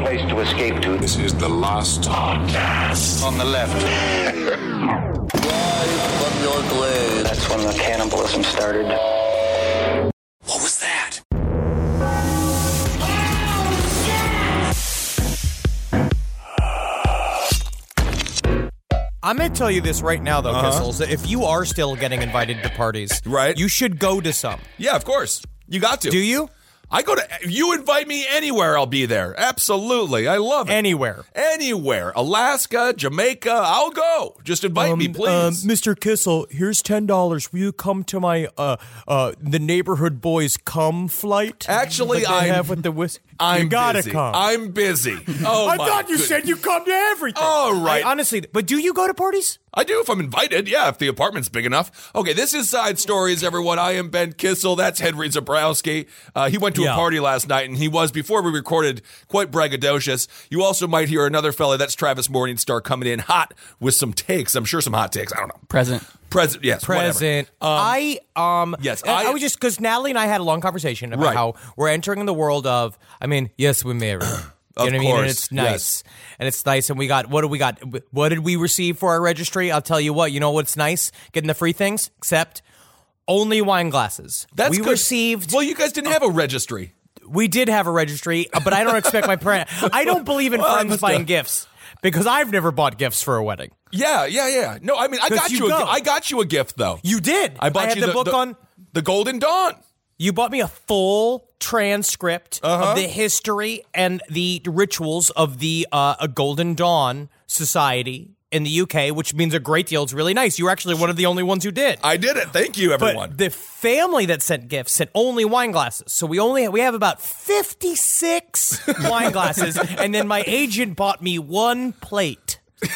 place to escape to. This is the last podcast. On the left. from your glade. That's when the cannibalism started. What was that? I'm going to tell you this right now, though, uh-huh. Kissels. that If you are still getting invited to parties, Right. you should go to some. Yeah, of course. You got to. Do you? I go to. You invite me anywhere, I'll be there. Absolutely, I love it. Anywhere. Anywhere, Alaska, Jamaica, I'll go. Just invite me, please. Mr. Um, Kissel, here's ten dollars. Will you come to my uh uh the neighborhood boys come flight? Actually, I'm- have with the whis- I'm you gotta busy. come. I'm busy. Oh, I thought you good- said you come to everything. All right. I- honestly, but do you go to parties? I do if I'm invited. Yeah, if the apartment's big enough. Okay, this is Side Stories, everyone. I am Ben Kissel. That's Henry Zebrowski. Uh, he went to Yeah. a party last night, and he was, before we recorded, quite braggadocious. You also might hear another fella, that's Travis Morningstar, coming in hot with some takes. I'm sure some hot takes. I don't know. Present. Present, yes. Present. I um yes, I, I- I was just because Natalie and I had a long conversation about Right. how we're entering the world of. I mean, yes, we're married. You Of know what I mean? And course, it's nice. yes. And it's nice. And we got, what do we got? What did we receive for our registry? I'll tell you what, you know what's nice? Getting the free things, except only wine glasses. That's we good. received, Well, you guys didn't have a registry. we did have a registry, uh, but I don't expect my parent. I don't believe in Well, friends buying good. gifts because I've never bought gifts for a wedding. Yeah, yeah, yeah. No, I mean, I got you you. a, I got you a gift though. You did. I bought had you the, book on. the Golden Dawn. You bought me a full transcript Uh-huh. of the history and the rituals of the uh, a Golden Dawn Society in the UK, which means a great deal. It's really nice. You were actually one of the only ones who did. I did it. Thank you, everyone. But the family that sent gifts sent only wine glasses. So we only we have about 56 wine glasses and then my agent bought me one plate.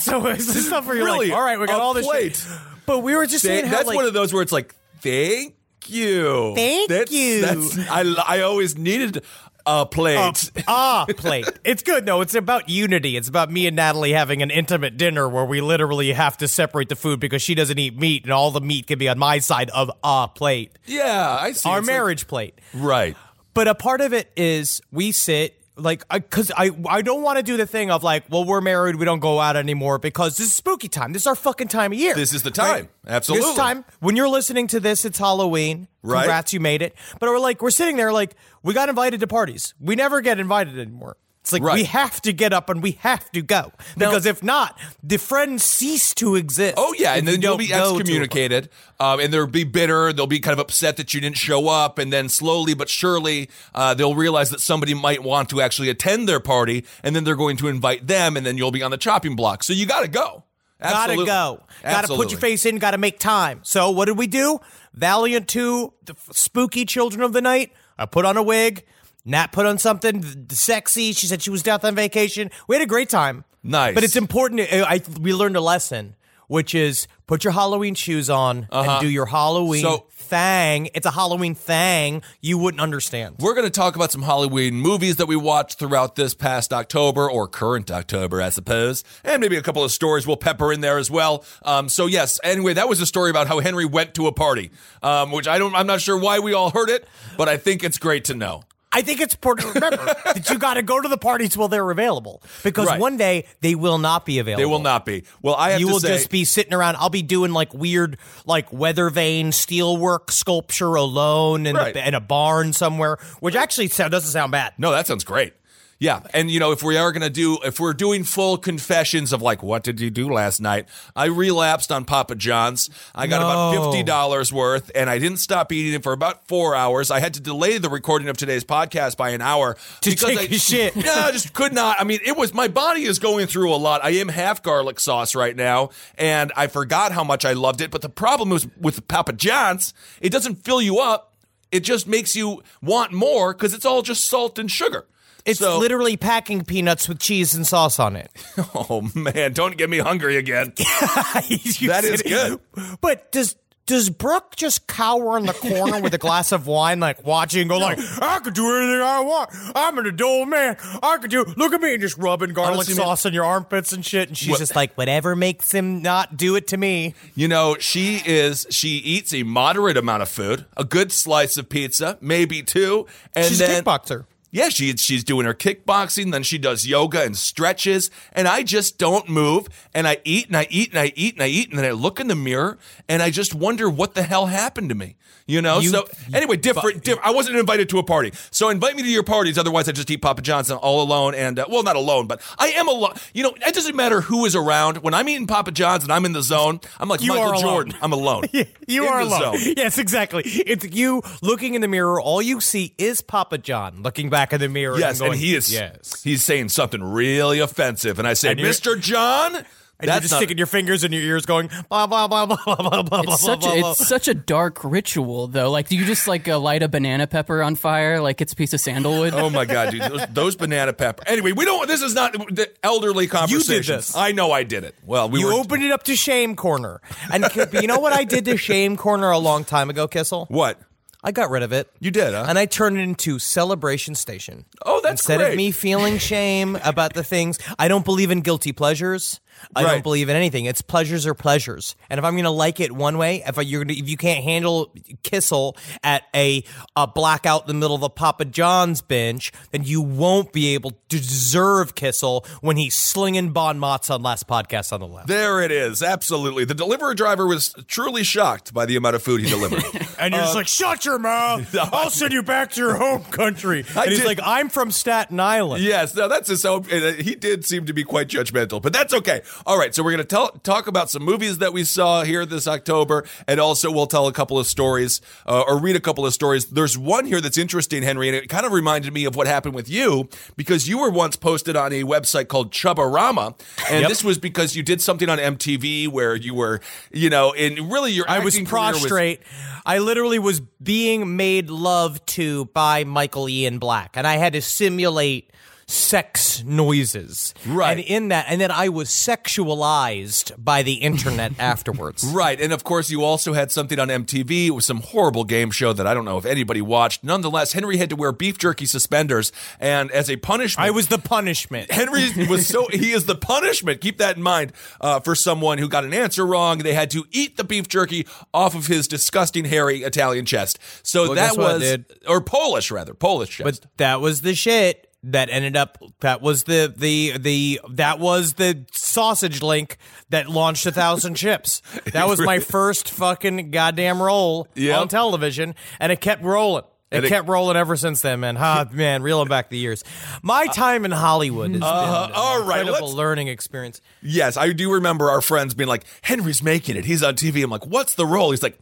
So it's the stuff where you're Really? like, all right, we got A all this plate? shit. But we were just saying how that's like, one of those where it's like, thank you, Thank That's- you. That's I. I always needed a plate. ah plate. It's good. No, it's about unity. It's about me and Natalie having an intimate dinner where we literally have to separate the food because she doesn't eat meat and all the meat can be on my side of a plate. yeah, I see. Our It's like- marriage plate. right? But a part of it is we sit like I because I, I don't want to do the thing of like well we're married we don't go out anymore because this is spooky time. This is our fucking time of year. This is the time. Absolutely. this time when you're listening to this it's Halloween. Right. congrats you made it. But we're like we're sitting there like we got invited to parties. We never get invited anymore it's like Right. we have to get up and we have to go because if not the friends cease to exist Oh yeah, and then you'll be go to a party. excommunicated, um, and they'll be bitter. They'll be kind of upset that you didn't show up, and then slowly but surely uh, they'll realize that somebody might want to actually attend their party, and then they're going to invite them, and then you'll be on the chopping block. So you got to go. Absolutely. Gotta go. Gotta put your face in. Gotta make time. So what did we do? Valiant 2, the f- spooky children of the night. I put on a wig. Nat put on something sexy. She said she was down on vacation. We had a great time. Nice. But it's important. uh, I, we learned a lesson, which is put your Halloween shoes on and do your Halloween Uh-huh. So- thing. It's a Halloween thing you wouldn't understand. We're going to talk about some Halloween movies that we watched throughout this past October or current October, I suppose, and maybe a couple of stories we'll pepper in there as well. Um, so yes, anyway, that was a story about how Henry went to a party, um, which I don't, I'm not sure why we all heard it, but I think it's great to know. I think it's important to remember that you got to go to the parties while they're available because Right. one day they will not be available. They will not be. Well, I have You will say, just be sitting around. I'll be doing like weird, like weather vane steelwork sculpture alone in, Right. the, in a barn somewhere, which actually sound, doesn't sound bad. No, that sounds great. Yeah, and you know, if we are going to do, if we're doing full confessions of like, what did you do last night? I relapsed on Papa John's. I got about fifty dollars worth, and I didn't stop eating it for about four hours. I had to delay the recording of today's podcast by an hour To because take I, a shit. Yeah, I just could not. I mean, it was my body is going through a lot. I am half garlic sauce right now, and I forgot how much I loved it. But the problem is with Papa John's, it doesn't fill you up. It just makes you want more because it's all just salt and sugar. It's So- literally packing peanuts with cheese and sauce on it. Oh man, don't get me hungry again. that is good. But does does Brooke just cower in the corner with a glass of wine, like watching, go like, "I could do anything I want. I'm an adult man. I could do. Look at me, and just rubbing garlic Honestly, man- sauce in your armpits and shit." And she's just like, "Whatever makes him not do it to me." You know, she is she eats a moderate amount of food, a good slice of pizza, maybe two, and She's then a kickboxer. Yeah, she she's doing her kickboxing, then she does yoga and stretches, and I just don't move, and I eat and I eat and I eat and I eat, and then I look in the mirror and I just wonder what the hell happened to me. You know. You- so anyway, different. different. I wasn't invited to a party, so invite me to your parties. Otherwise, I just eat Papa John's all alone, and uh, well, not alone, but I am alone. You know, it doesn't matter who is around. When I'm eating Papa John's and I'm in the zone, I'm like You Michael. Jordan. I'm alone. You In are alone. zone. Yes, exactly. It's you looking in the mirror. All you see is Papa John looking back in the mirror. Yes, and, and he is. Yes. He's saying something really offensive, and I say, And "Mr. John." And you're just not- sticking your fingers in your ears, going blah blah blah blah blah blah blah It's blah such blah. a, blah. it's such a dark ritual though. Like, do you just like uh, light a banana pepper on fire like it's a piece of sandalwood? Oh my god, dude! Those, those banana pepper. Anyway, we don't. This is not the elderly conversations. this. I know I did it. Well, we you were. opened it up to shame corner, and you know what I did to shame corner a long time ago, Kissel? what? I got rid of it. You did, huh? And I turned it into celebration station. Oh, that's Instead great. of me feeling shame about the things, I don't believe in guilty pleasures. I Right. don't believe in anything. It's pleasures or pleasures. And if I'm going to like it one way, if I, you're gonna, if you can't handle Kissel at a, a blackout in the middle of a Papa John's bench, then you won't be able to deserve Kissel when he's slinging bon mots on last podcast on the left. There it is. Absolutely. The delivery driver was truly shocked by the amount of food he delivered. And you're just like, shut your mouth. I'll send you back to your home country. I and he's did- like, I'm from Staten Island. yes, no, that's his own. uh, He did seem to be quite judgmental, but that's okay. All right, so we're going to tell talk about some movies that we saw here this October, and also we'll tell a couple of stories uh, or read a couple of stories. There's one here that's interesting, Henry, and it kind of reminded me of what happened with you because you were once posted on a website called Chubarama, and Yep. this was because you did something on MTV where you were, you know, and really your I was prostrate. I literally was being made love to by Michael Ian Black, and I had to simulate sex noises. Right. And in that, and then I was sexualized by the internet afterwards. Right, and of course, you also had something on MTV. It was some horrible game show that I don't know if anybody watched. Nonetheless, Henry had to wear beef jerky suspenders, and as a punishment, I was the punishment. Henry was so he is the punishment. Keep that in mind uh, for someone who got an answer wrong. They had to eat the beef jerky off of his disgusting hairy Italian chest. So Well, that was or Polish rather Polish chest. But that was the shit that ended up that was the the the that was the sausage link that launched a thousand chips. That was my first fucking goddamn roll Yep. on television and it kept rolling. It, it- kept rolling ever since then, man. Ha, man, reeling back the years. My time in Hollywood has Uh, been all an incredible learning experience. Yes, I do remember our friends being like, "Henry's making it. He's on TV." I'm like, "What's the role?" He's like,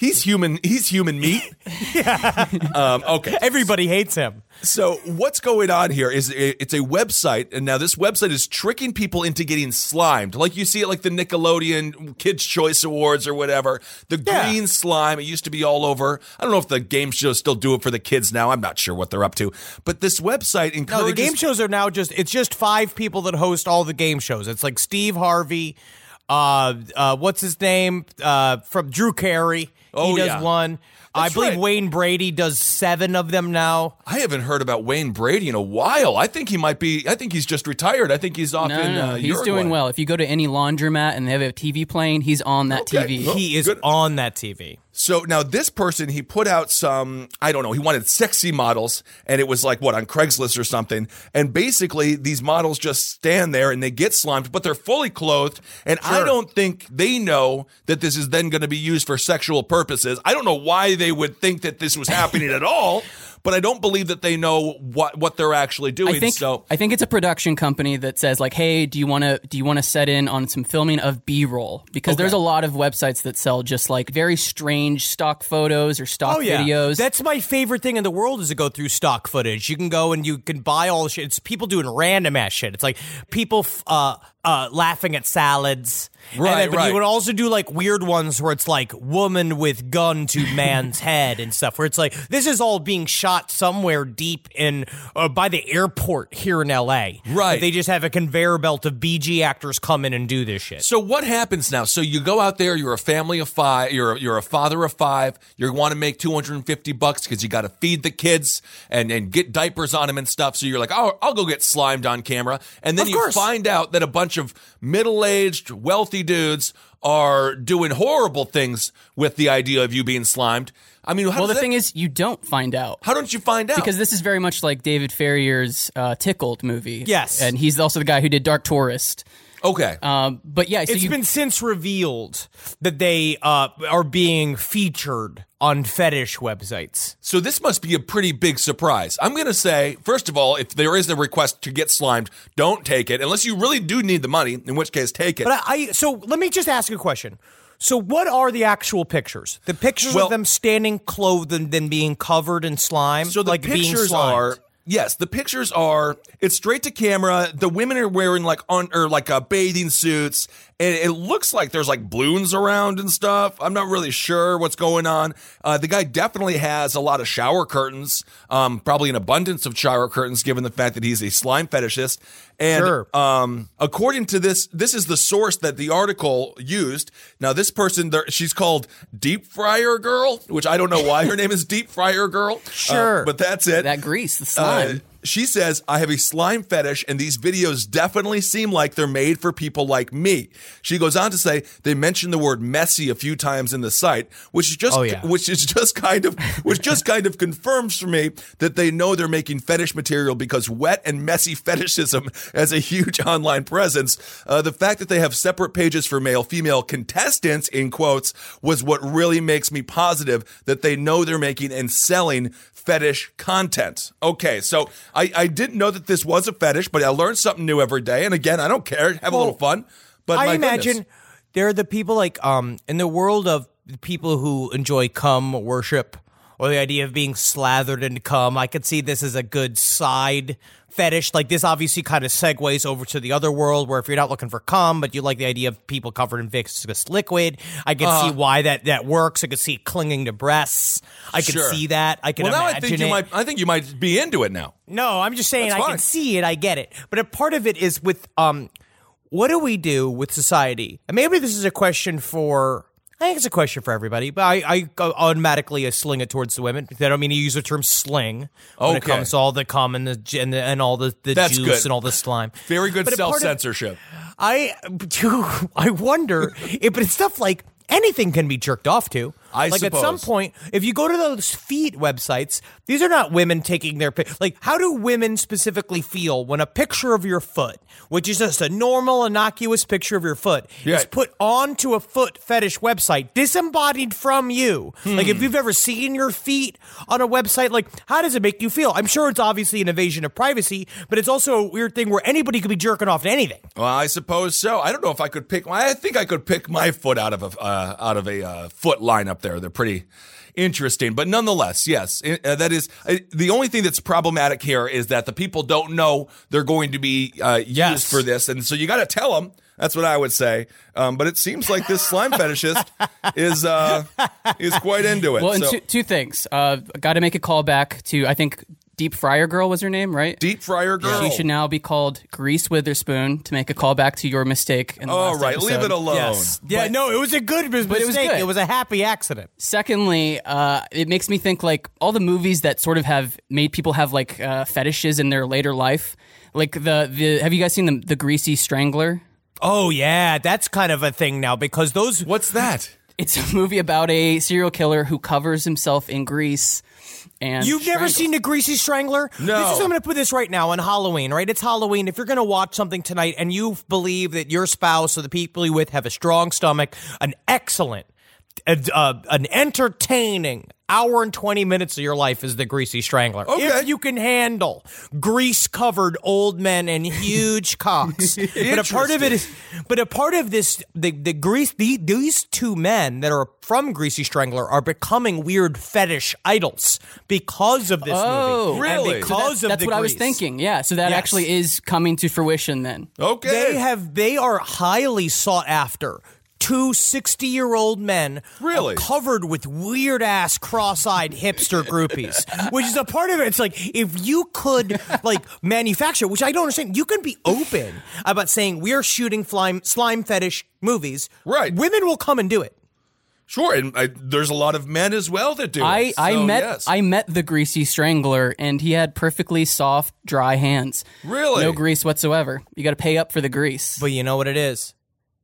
"He's human. He's human meat." um, okay. Everybody hates him. So what's going on here is it's a website, and now this website is tricking people into getting slimed, like you see it like the Nickelodeon Kids Choice Awards or whatever. The Yeah. green slime. It used to be all over. I don't know if the game shows still do it for the kids now. I'm not sure what they're up to, but this website encourages. No, the game shows are now just it's just five people that host all the game shows. It's like Steve Harvey, uh, uh, what's his name? Uh, from Drew Carey. Oh, he does yeah. one. I believe right. Wayne Brady does seven of them now. I haven't heard about Wayne Brady in a while. I think he might be. I think he's just retired. I think he's off No, in. no, Uh, he's Uruguay. doing well. If you go to any laundromat and they have a TV playing, he's on that Okay. TV. Well, he is good. on that TV. So now this person, he put out some, I don't know, he wanted sexy models and it was like what on Craigslist or something. And basically these models just stand there and they get slimed, but they're fully clothed. And I don't think they know that this is then going to be used for sexual purposes. I don't know why they would think that this was happening at all, but I don't believe that they know what, what they're actually doing. I think so I think it's a production company that says like, "Hey, do you want to do you want to set in on some filming of B-roll?" Because there's a lot of websites that sell just like very strange stock photos or stock videos. Oh, That's my favorite thing in the world is to go through stock footage. You can go and you can buy all the shit. It's people doing random ass shit. It's like people f- uh, uh, laughing at salads. Right, then- but right. you would also do like weird ones where it's like woman with gun to man's head and stuff. Where it's like this is all being shot somewhere deep in uh, by the airport here in L.A. Right. They just have a conveyor belt of BG actors come in and do this shit. So what happens now? So you go out there, you're a family of five, you're you're a father of five, you want to make 250 bucks because you got to feed the kids and and get diapers on them and stuff. So you're like, oh, I'll go get slimed on camera, and then you find out that a bunch of middle-aged, wealthy dudes are doing horrible things with the idea of you being slimed. I mean, well, the that- thing is, you don't find out. how don't you find out? Because this is very much like David Farrier's uh, Tickled movie. Yes. and he's also the guy who did Dark Tourist. Okay, Um, but yeah, so It's you, been since revealed that they uh, are being featured on fetish websites. So this must be a pretty big surprise. I'm going to say, first of all, if there is a request to get slimed, don't take it unless you really do need the money. In which case, take it. But I, I so let me just ask a question. So what are the actual pictures? The pictures Well- of them standing clothed and then being covered in slime. so the like being pictures slimed? are yes, the pictures are it's straight to camera. The women are wearing like on or like uh, bathing suits, and it looks like there's like balloons around and stuff. I'm not really sure what's going on. Uh, the guy definitely has a lot of shower curtains, um, probably an abundance of shower curtains, given the fact that he's a slime fetishist. And Sure. um, according to this, this is the source that the article used. Now, this person, there, she's called Deep Fryer Girl, which I don't know why her name is Deep Fryer Girl. Uh, Sure. but that's it. that grease, the Uh, slime. She says, I have a slime fetish, and these videos definitely seem like they're made for people like me. She goes on to say they mention the word messy a few times in the site, which is just Oh, yeah. which is just kind of which just kind of confirms for me that they know they're making fetish material because wet and messy fetishism has a huge online presence. Uh, the fact that they have separate pages for male female contestants in quotes was what really makes me positive that they know they're making and selling fetish content. Okay, so I, I didn't know that this was a fetish, but I learned something new every day. And again, I don't care, have a little fun. But I imagine goodness. they're the people like um in the world of people who enjoy cum worship or the idea of being slathered in cum. I could see this as a good side fetish. Like this obviously kind of segues over to the other world where if you're not looking for cum, but you like the idea of people covered in viscous liquid, I can Uh-huh. see why that that works. I could see clinging to breasts. I can Sure. see that. I can well, now imagine I think you it. might. I think you might be into it now. No, I'm just saying That's I fine. can see it. I get it. But a part of it is with um, what do we do with society? And maybe this is a question for. I think it's a question for everybody, but I, I automatically uh, sling it towards the women. I don't mean to use the term sling when it comes to all the cum and the and, the, and all the, the That's juice good. and all the slime. Very good But a part self censorship. I do. I wonder if but it's stuff like anything can be jerked off to. I like at some point, if you go to those feet websites, these are not women taking their pic. Like, how do women specifically feel when a picture of your foot, which is just a normal, innocuous picture of your foot, Yeah. is put onto a foot fetish website, disembodied from you? Like, Hmm. if you've ever seen your feet on a website, like, how does it make you feel? I'm sure it's obviously an invasion of privacy, but it's also a weird thing where anybody could be jerking off to anything. Well, I suppose so. I don't know if I could pick. I think I could pick my foot out of a uh, out of a uh, foot line there. They're pretty interesting, but nonetheless, yes, uh, that is uh, the only thing that's problematic here is that the people don't know they're going to be uh, used Yes. for this, and so you got to tell them. That's what I would say. Um, but it seems like this slime fetishist is uh, is quite into it. Well, and So- two, two things. Uh, Got to make a call back to I think Deep Fryer Girl was her name, right? Deep Fryer Girl. She should now be called Grease Witherspoon to make a callback to your mistake. In the All last right, episode. leave it alone. Yes. Yeah, But- no, it was a good mistake. it was good. It was a happy accident. Secondly, uh, it makes me think like all the movies that sort of have made people have like uh, fetishes in their later life. Like the the have you guys seen the the Greasy Strangler? Oh yeah, that's kind of a thing now because those What's that? It's a movie about a serial killer who covers himself in grease. And You've never seen the Greasy Strangler? No. This is, I'm going to put this right now on Halloween, right? It's Halloween. If you're going to watch something tonight and you believe that your spouse or the people you're with have a strong stomach, an excellent, uh, uh, an entertaining hour and 20 minutes of your life is the Greasy Strangler. Okay. If you can handle grease covered old men and huge cocks. but a part of it is, but a part of this, the, the grease, the, these two men that are from Greasy Strangler are becoming weird fetish idols because of this Oh. movie. Really? And So because that's, of that's the what I was thinking. Yeah, so that Yes. actually is coming to fruition then. Okay. They have they are highly sought after. Two 60 year old men Really? covered with weird ass cross eyed hipster groupies, which is a part of it. It's like if you could like manufacture, which I don't understand, you can be open about saying we're shooting slime, slime fetish movies. Right. Women will come and do it. Sure, and I, there's a lot of men as well that do. I, it. I met yes. I met the greasy strangler and he had perfectly soft, dry hands. Really? No grease whatsoever. You got to pay up for the grease. But you know what it is?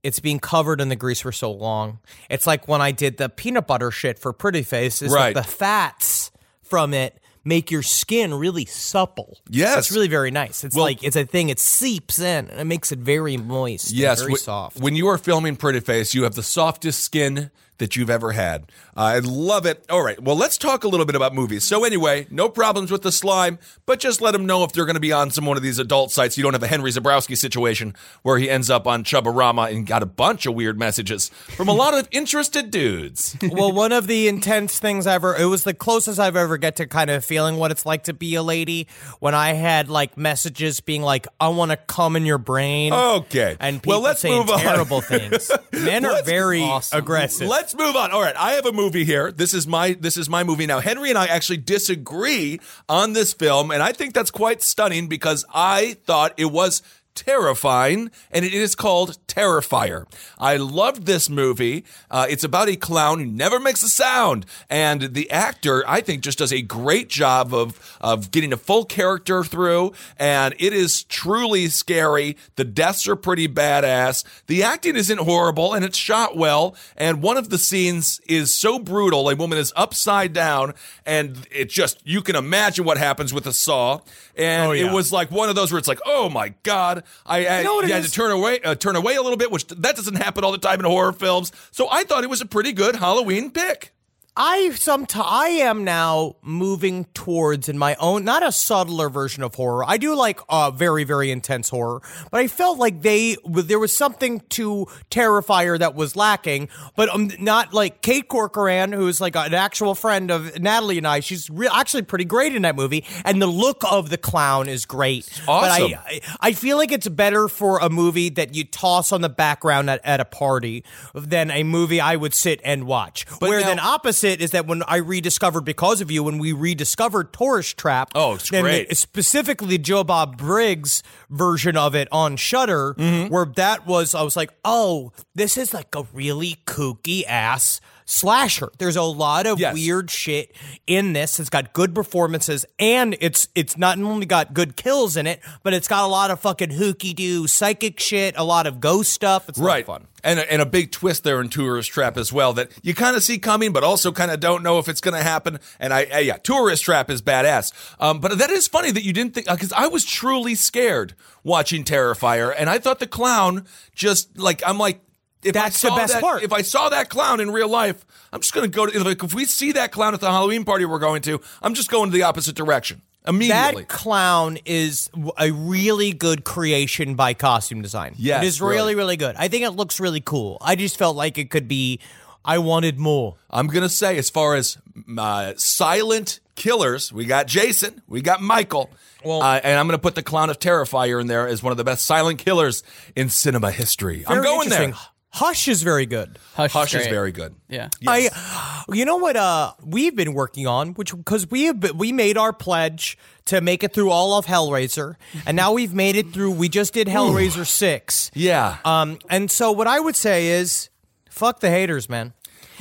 It's being covered in the grease for so long. It's like when I did the peanut butter shit for Pretty Face. Is Right. the fats from it make your skin really supple. Yes. it's really very nice. It's Well- like it's a thing. It seeps in and it makes it very moist. and Yes, very wh- soft. When you are filming Pretty Face, you have the softest skin that you've ever had. I love it. All right, well, let's talk a little bit about movies. So, anyway, no problems with the slime, but just let them know if they're going to be on some one of these adult sites. You don't have a Henry Zebrowski situation where he ends up on Chubbarama and got a bunch of weird messages from a lot of interested dudes. well, one of the intense things I ever, it was the closest I've ever get to kind of feeling what it's like to be a lady when I had like messages being like, I want to come in your brain. Okay. And people Well, let's saying move on. terrible things. Men are very Awesome. aggressive. Let's move on. All right, I have a movie here. This is my this is my movie now. Henry and I actually disagree on this film, and I think that's quite stunning because I thought it was terrifying, and it is called Terrifier. I loved this movie. Uh, it's about a clown who never makes a sound, and the actor I think just does a great job of of getting a full character through, and it is truly scary. The deaths are pretty badass. The acting isn't horrible, and it's shot well. And one of the scenes is so brutal. A woman is upside down, and it just you can imagine what happens with a saw. And Oh, yeah. it was like one of those where it's like, oh my god, I, I know you had is? to turn away, uh, turn away a little bit, which that doesn't happen all the time in horror films. So I thought it was a pretty good Halloween pick. I somet I am now moving towards in my own not a subtler version of horror. I do like uh, very very intense horror, but I felt like they there was something to Terrifier that was lacking. But um, not like Kate Corcoran, who's like an actual friend of Natalie and I. She's re- actually pretty great in that movie, and the look of the clown is great. But awesome. I, I I feel like it's better for a movie that you toss on the background at, at a party than a movie I would sit and watch. Where now- then opposite is that when I rediscovered because of you, when we rediscovered Tourist Trap, Oh, it's great. the- specifically Joe Bob Briggs version of it on Shudder, Mm-hmm. where that was I was like, oh, this is like a really kooky ass slasher. There's a lot of Yes. weird shit in this. It's got good performances and it's it's not only got good kills in it, but it's got a lot of fucking hooky doo psychic shit, a lot of ghost stuff. It's right. fun. And a, and a big twist there in Tourist Trap as well that you kind of see coming, but also kind of don't know if it's going to happen. And I, I- yeah, Tourist Trap is badass. Um, but that is funny that you didn't think because I was truly scared watching Terrifier, and I thought the clown just like I'm like. If That's I the best that- part. If I saw that clown in real life, I'm just going to go to. Like, if we see that clown at the Halloween party we're going to, I'm just going to the opposite direction immediately. That clown is a really good creation by costume design. Yes, it is really, really. really good. I think it looks really cool. I just felt like it could be. I wanted more. I'm gonna say, as far as uh, silent killers, we got Jason, we got Michael, Well- uh, and I'm gonna put the Clown of Terrifier in there as one of the best silent killers in cinema history. I'm going there. Hush is very good. Hush, Hush is, is, very good. Yeah. Yes. I you know what uh we've been working on which cuz we have been, we made our pledge to make it through all of Hellraiser and now we've made it through we just did Hellraiser Ooh. 6. Yeah. Um and so what I would say is fuck the haters, man.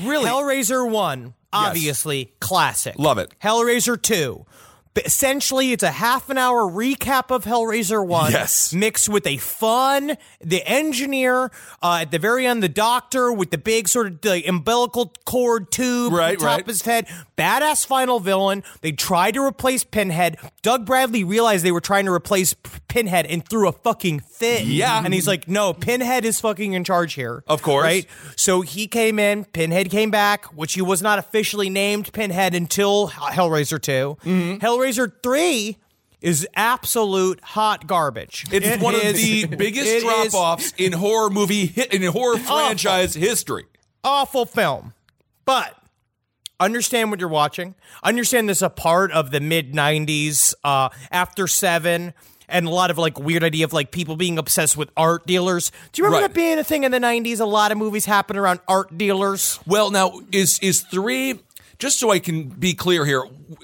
Really? Hellraiser 1 obviously yes. classic. Love it. Hellraiser 2 Essentially, it's a half an hour recap of Hellraiser 1 Yes. mixed with a fun, the engineer, uh, at the very end, the doctor with the big sort of the umbilical cord tube Right, on top right. of his head. Badass final villain. They tried to replace Pinhead. Doug Bradley realized they were trying to replace Pinhead and threw a fucking fit. Yeah. And he's like, no, Pinhead is fucking in charge here. Of course. Right? So he came in, Pinhead came back, which he was not officially named Pinhead until Hellraiser 2. Mm-hmm. Hellraiser 3 is absolute hot garbage. It's It one is- of the biggest drop offs in horror movie in horror franchise history. awful film. But understand what you're watching. Understand this is a part of the mid 90s, uh, after seven. And a lot of like weird idea of like people being obsessed with art dealers. Do you remember Right. that being a thing in the 90s? A lot of movies happen around art dealers. Well, now is is three. Just so I can be clear here,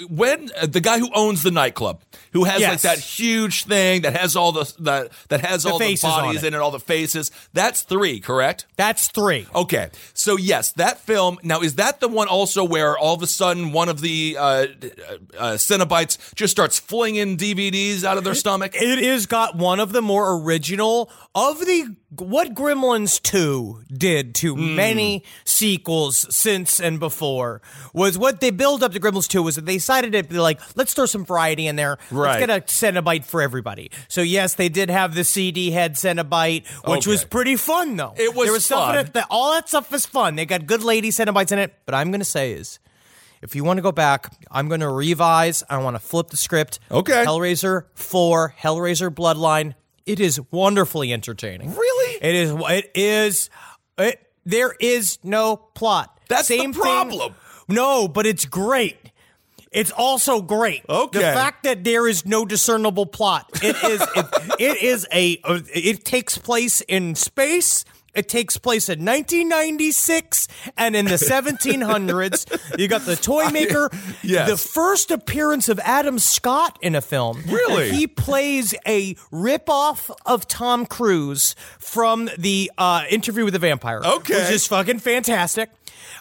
when uh, the guy who owns the nightclub, who has like that huge thing that has all the that that has all the faces on bodies it. in it, all the faces, that's three, correct? That's three. Okay, so yes, that film. Now, is that the one also where all of a sudden one of the uh, uh, uh, Cenobites just starts flinging DVDs out of their stomach? It is got one of the more original of the what Gremlins 2 did to Hmm. many sequels since and before was what they build up to Gremlins 2 was that they decided to be like, let's throw some variety in there. Right. Let's get a Cenobite for everybody. So yes, they did have the CD head Cenobite, which was pretty fun though. It was there was stuff in fun. it that all that stuff was fun. They got good lady Cenobites in it, but I'm gonna say is if you want to go back, I'm going to revise. I want to flip the script. Okay. Hellraiser 4, Hellraiser Bloodline. It is wonderfully entertaining. Really? It is. It is. It, there is no plot. That's the Same thing- problem. No, but it's great. It's also great. Okay. The fact that there is no discernible plot. It is. it, it is a. Uh, it takes place in space. It takes place in 1996 and in the 1700s. You got the toy maker. yes. The first appearance of Adam Scott in a film. Really? He plays a ripoff of Tom Cruise from the uh, interview with the vampire. Okay. Which is fucking fantastic.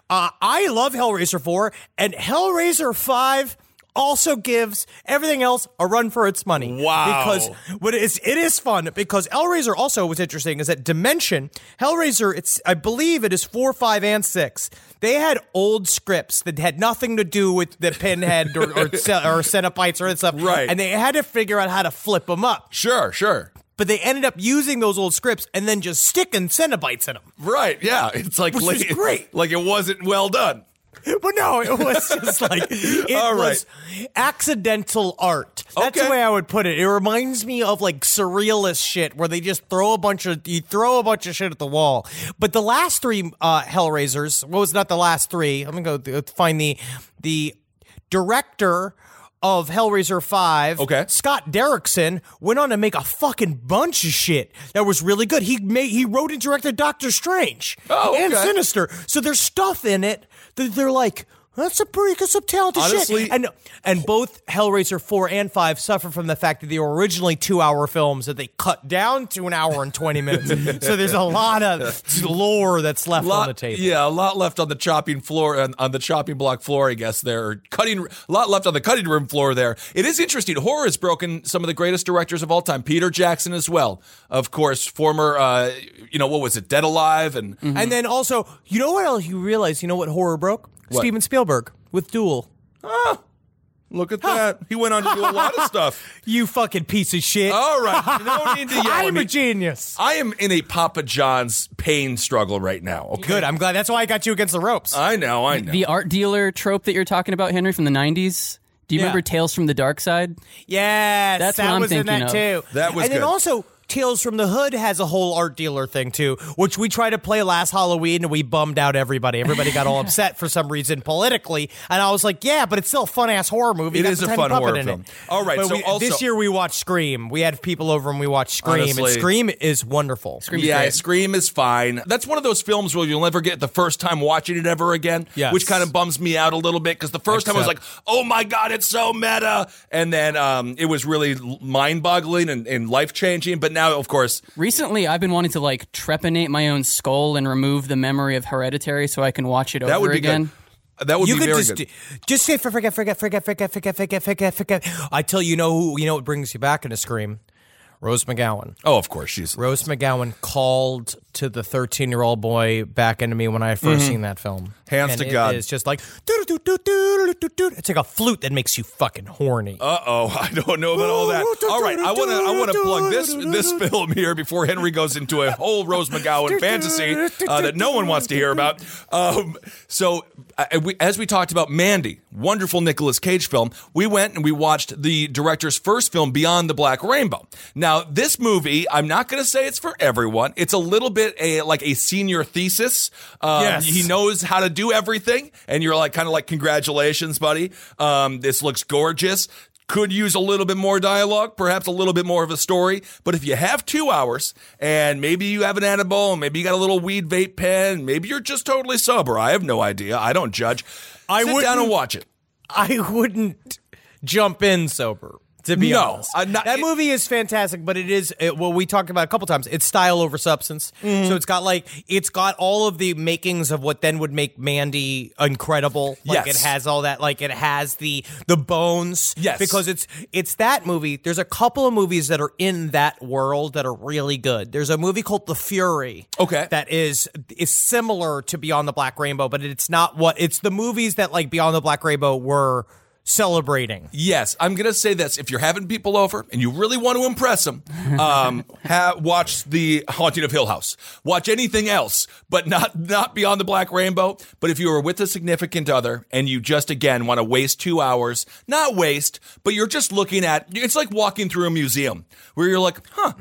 Uh, I love Hellraiser 4, and Hellraiser 5 also gives everything else a run for its money. Wow. Because what it is, it is fun because Hellraiser also was interesting is that Dimension, Hellraiser, it's I believe it is four, five, and six. They had old scripts that had nothing to do with the Pinhead or or, or Cenobites or that stuff, Right. And they had to figure out how to flip them up. Sure, sure. But they ended up using those old scripts and then just sticking Cenobites in them. Right, yeah. It's like Which like, great. like it wasn't well done. But no, it was just like it All right. was accidental art. That's Okay. the way I would put it. It reminds me of like surrealist shit where they just throw a bunch of you throw a bunch of shit at the wall. But the last three uh, Hellraisers, what was not the last three? I'm gonna go th- find the the director of Hellraiser 5, Okay. Scott Derrickson, went on to make a fucking bunch of shit that was really good. He made he wrote and directed Doctor Strange Oh, and okay. Sinister. So there's stuff in it they're like, that's a pretty good, some talented Honestly- shit. And and both Hellraiser 4 and 5 suffer from the fact that they were originally two hour films that they cut down to an hour and 20 minutes. so there's a lot of lore that's left lot, on the table. Yeah, a lot left on the chopping floor on, on the chopping block floor, I guess. There, cutting a lot left on the cutting room floor. There, it is interesting. Horror has broken some of the greatest directors of all time. Peter Jackson as well, of course, former. Uh, you know what was it? Dead Alive and And then also, you know what else you realize? You know what horror broke? What? Steven Spielberg with Duel. Ah, look at that. He went on to do a lot of stuff. You fucking piece of shit. All right, no need to yell at I'm me. a genius. I am in a Papa John's pain struggle right now. Okay, Good. I'm glad. That's why I got you against the ropes. I know. I know. The art dealer trope that you're talking about, Henry, from the 90s. Do you Yeah. remember Tales from the Dark Side? Yes, That's that what I'm was in thinking that of. too. That was and then good. also Tales from the Hood has a whole art dealer thing too, which we tried to play last Halloween and we bummed out everybody. Everybody got all upset for some reason politically, and I was like, "Yeah, but it's still a fun ass horror movie. It Got is the a tiny fun horror film. It. All right, But so we- also- this year we watched Scream. We had people over and we watched Scream, Honestly- and Scream is wonderful. Scream's yeah, great. Scream is fine. That's one of those films where you'll never get the first time watching it ever again, Yes. which kind of bums me out a little bit because the first time I was like, "Oh my god, it's so meta," and then um, it was really mind-boggling and, and life-changing. But now, of course, Recently, I've been wanting to like trepanate my own skull and remove the memory of Hereditary so I can watch it over. that over would be again. good. That would you be could very just good. just say for forget, forget, forget, forget, forget, forget, forget, forget. I tell you, you know who you know what brings you back into Scream? Rose McGowan. oh, of course, she's Rose McGowan called to the 13 year old boy back into me when I had 1st seen that film. Mm-hmm. Hands and to it God. It's just like it's like a flute that makes you fucking horny. Uh oh, I don't know about all that. All right, I want to I want to plug this this film here before Henry goes into a whole Rose McGowan fantasy uh, that no one wants to hear about. Um, so, uh, we, as we talked about Mandy, wonderful Nicolas Cage film, we went and we watched the director's first film, Beyond the Black Rainbow. Now, this movie, I'm not going to say it's for everyone. It's a little bit a like a senior thesis. Um, Yes. he knows how to do everything, and you're like kind of like congratulations, buddy. Um, this looks gorgeous. Could use a little bit more dialogue, perhaps a little bit more of a story. But if you have two hours and maybe you have an edible, maybe you got a little weed vape pen, maybe you're just totally sober. I have no idea. I don't judge. I Sit down and watch it. I wouldn't jump in sober. To be No, honest, uh, not- that it- movie is fantastic, but it is it, well. We talked about a couple times. It's style over substance, Mm-hmm. so it's got like it's got all of the makings of what then would make Mandy incredible. Like Yes. it has all that. Like it has the the bones. Yes. because it's it's that movie. There's a couple of movies that are in that world that are really good. There's a movie called The Fury. Okay. that is is similar to Beyond the Black Rainbow, but it's not what it's the movies that like Beyond the Black Rainbow were celebrating. Yes, I'm gonna say this: if you're having people over and you really want to impress them, um, ha- watch the Haunting of Hill House. Watch anything else, but not not Beyond the Black Rainbow. But if you are with a significant other and you just again want to waste two hours, not waste, but you're just looking at it's like walking through a museum where you're like, huh,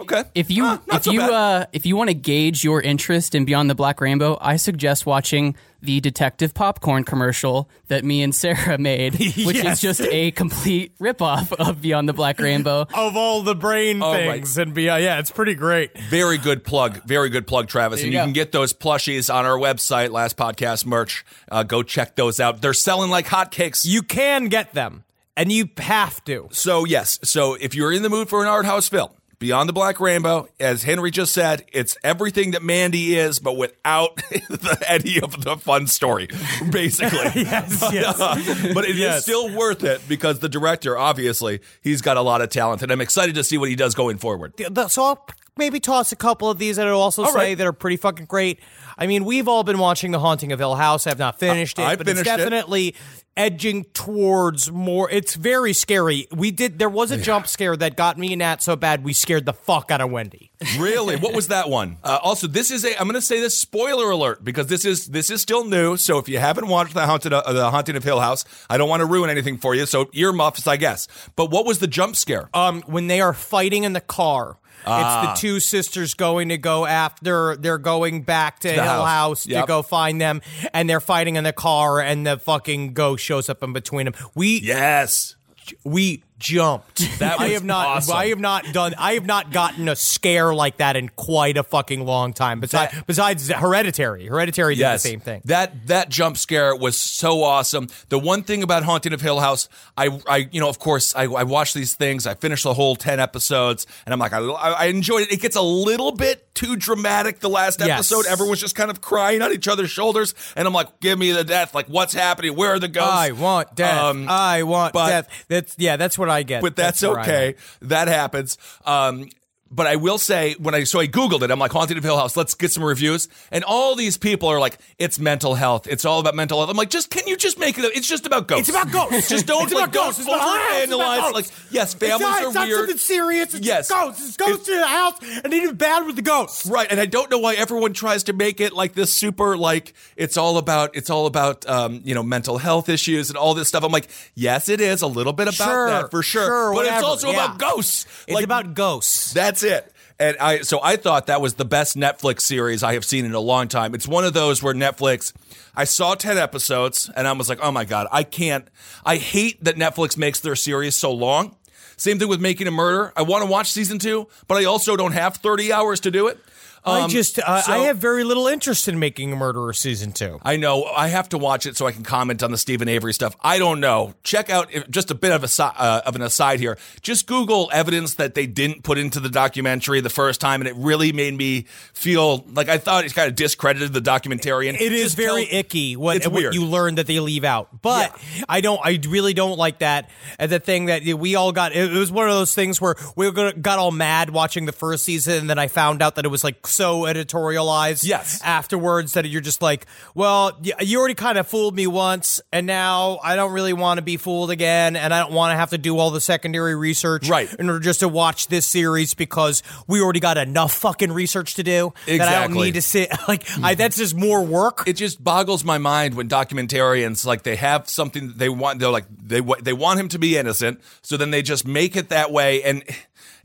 okay. If you Huh, not if so you bad. uh, if you want to gauge your interest in Beyond the Black Rainbow, I suggest watching the Detective Popcorn commercial that me and Sarah made, which Yes. is just a complete ripoff of Beyond the Black Rainbow. Of all the brain All things and beyond, yeah, it's pretty great. Very good plug. Very good plug, Travis. and you you can get those plushies on our website, Last Podcast merch. Uh, go check those out. They're selling like hotcakes. You can get them, and you have to. So yes, so if you're in the mood for an art house film, Beyond the Black Rainbow, as Henry just said, it's everything that Mandy is, but without the any of the fun story, basically. Yes, but, yes. uh, but it is Yes. still worth it because the director, obviously, he's got a lot of talent, and I'm excited to see what he does going forward. So I'll maybe toss a couple of these that I'll also All say right. that are pretty fucking great. I mean, we've all been watching The Haunting of Hill House. I've not finished Uh, it, I but finished it's it. definitely edging towards more. It's very scary. We did. There was a jump scare that got me and Nat so bad we scared the fuck out of Wendy. Really? What was that one? Uh, also, this is a. I'm going to say this spoiler alert because this is this is still new. So if you haven't watched the haunted uh, the haunting of Hill House, I don't want to ruin anything for you. So earmuffs, I guess. But what was the jump scare? um, when they are fighting in the car. Ah. It's the two sisters going to go after. They're going back to, the Hill house. House, to go find them, and they're fighting in the car, and the fucking ghost shows up in between them. We yes. we jumped. That I have not. awesome. I have not done. I have not gotten a scare like that in quite a fucking long time. Besides, That- besides Hereditary. Hereditary did the same thing. That that jump scare was so awesome. The one thing about Haunting of Hill House, I, I you know, of course, I, I watch these things. I finish the whole ten episodes, and I'm like, I, I enjoyed it. It gets a little bit too dramatic. The last Yes. episode, everyone's just kind of crying on each other's shoulders, and I'm like, give me the death. Like, what's happening? Where are the ghosts? I want death. Um, I want death. That's yeah. That's what I get. but that's, I'm okay. That happens. Um, but I will say when I so I googled it, I'm like Haunted of Hill House. Let's get some reviews, and all these people are like, "It's mental health. It's all about mental health." I'm like, just can you just make it? A, it's just about ghosts. It's about ghosts. just don't It's like about ghosts. It's don't about house. It's about overanalyze. Like, yes, families it's not, are it's not weird. something serious. It's Yes. ghosts. It's ghosts in the house, and do bad with the ghosts. Right, and I don't know why everyone tries to make it like this super like it's all about it's all about um, you know mental health issues and all this stuff. I'm like, yes, it is a little bit about Sure, that for sure, sure, but it's also yeah. about ghosts. It's Like, about ghosts. That's that's it. And I so I thought that was the best Netflix series I have seen in a long time. It's one of those where Netflix I saw 10 episodes and I was like, "Oh my god, I can't I hate that Netflix makes their series so long." Same thing with Making a Murder. I want to watch season 2, but I also don't have 30 hours to do it. I Um, just uh, so- I have very little interest in making a murderer season two. I know. I have to watch it so I can comment on the Steven Avery stuff. I don't know. Check out just a bit of a uh, of an aside here. Just Google evidence that they didn't put into the documentary the first time, and it really made me feel like I thought it kind of discredited the documentarian. It is very tell- icky what, It's what weird. you learn that they leave out. But I don't. I really don't like that. And the thing that we all got. It was one of those things where we got got all mad watching the first season, and then I found out that it was like so editorialized. Yes. Afterwards, that you're just like, well, you already kind of fooled me once, and now I don't really want to be fooled again, and I don't want to have to do all the secondary research, Right. In order just to watch this series because we already got enough fucking research to do exactly. that I don't need to sit like I, mm-hmm. that's just more work. it just boggles my mind when documentarians like they have something they want they're like they they want him to be innocent so then they just make it that way and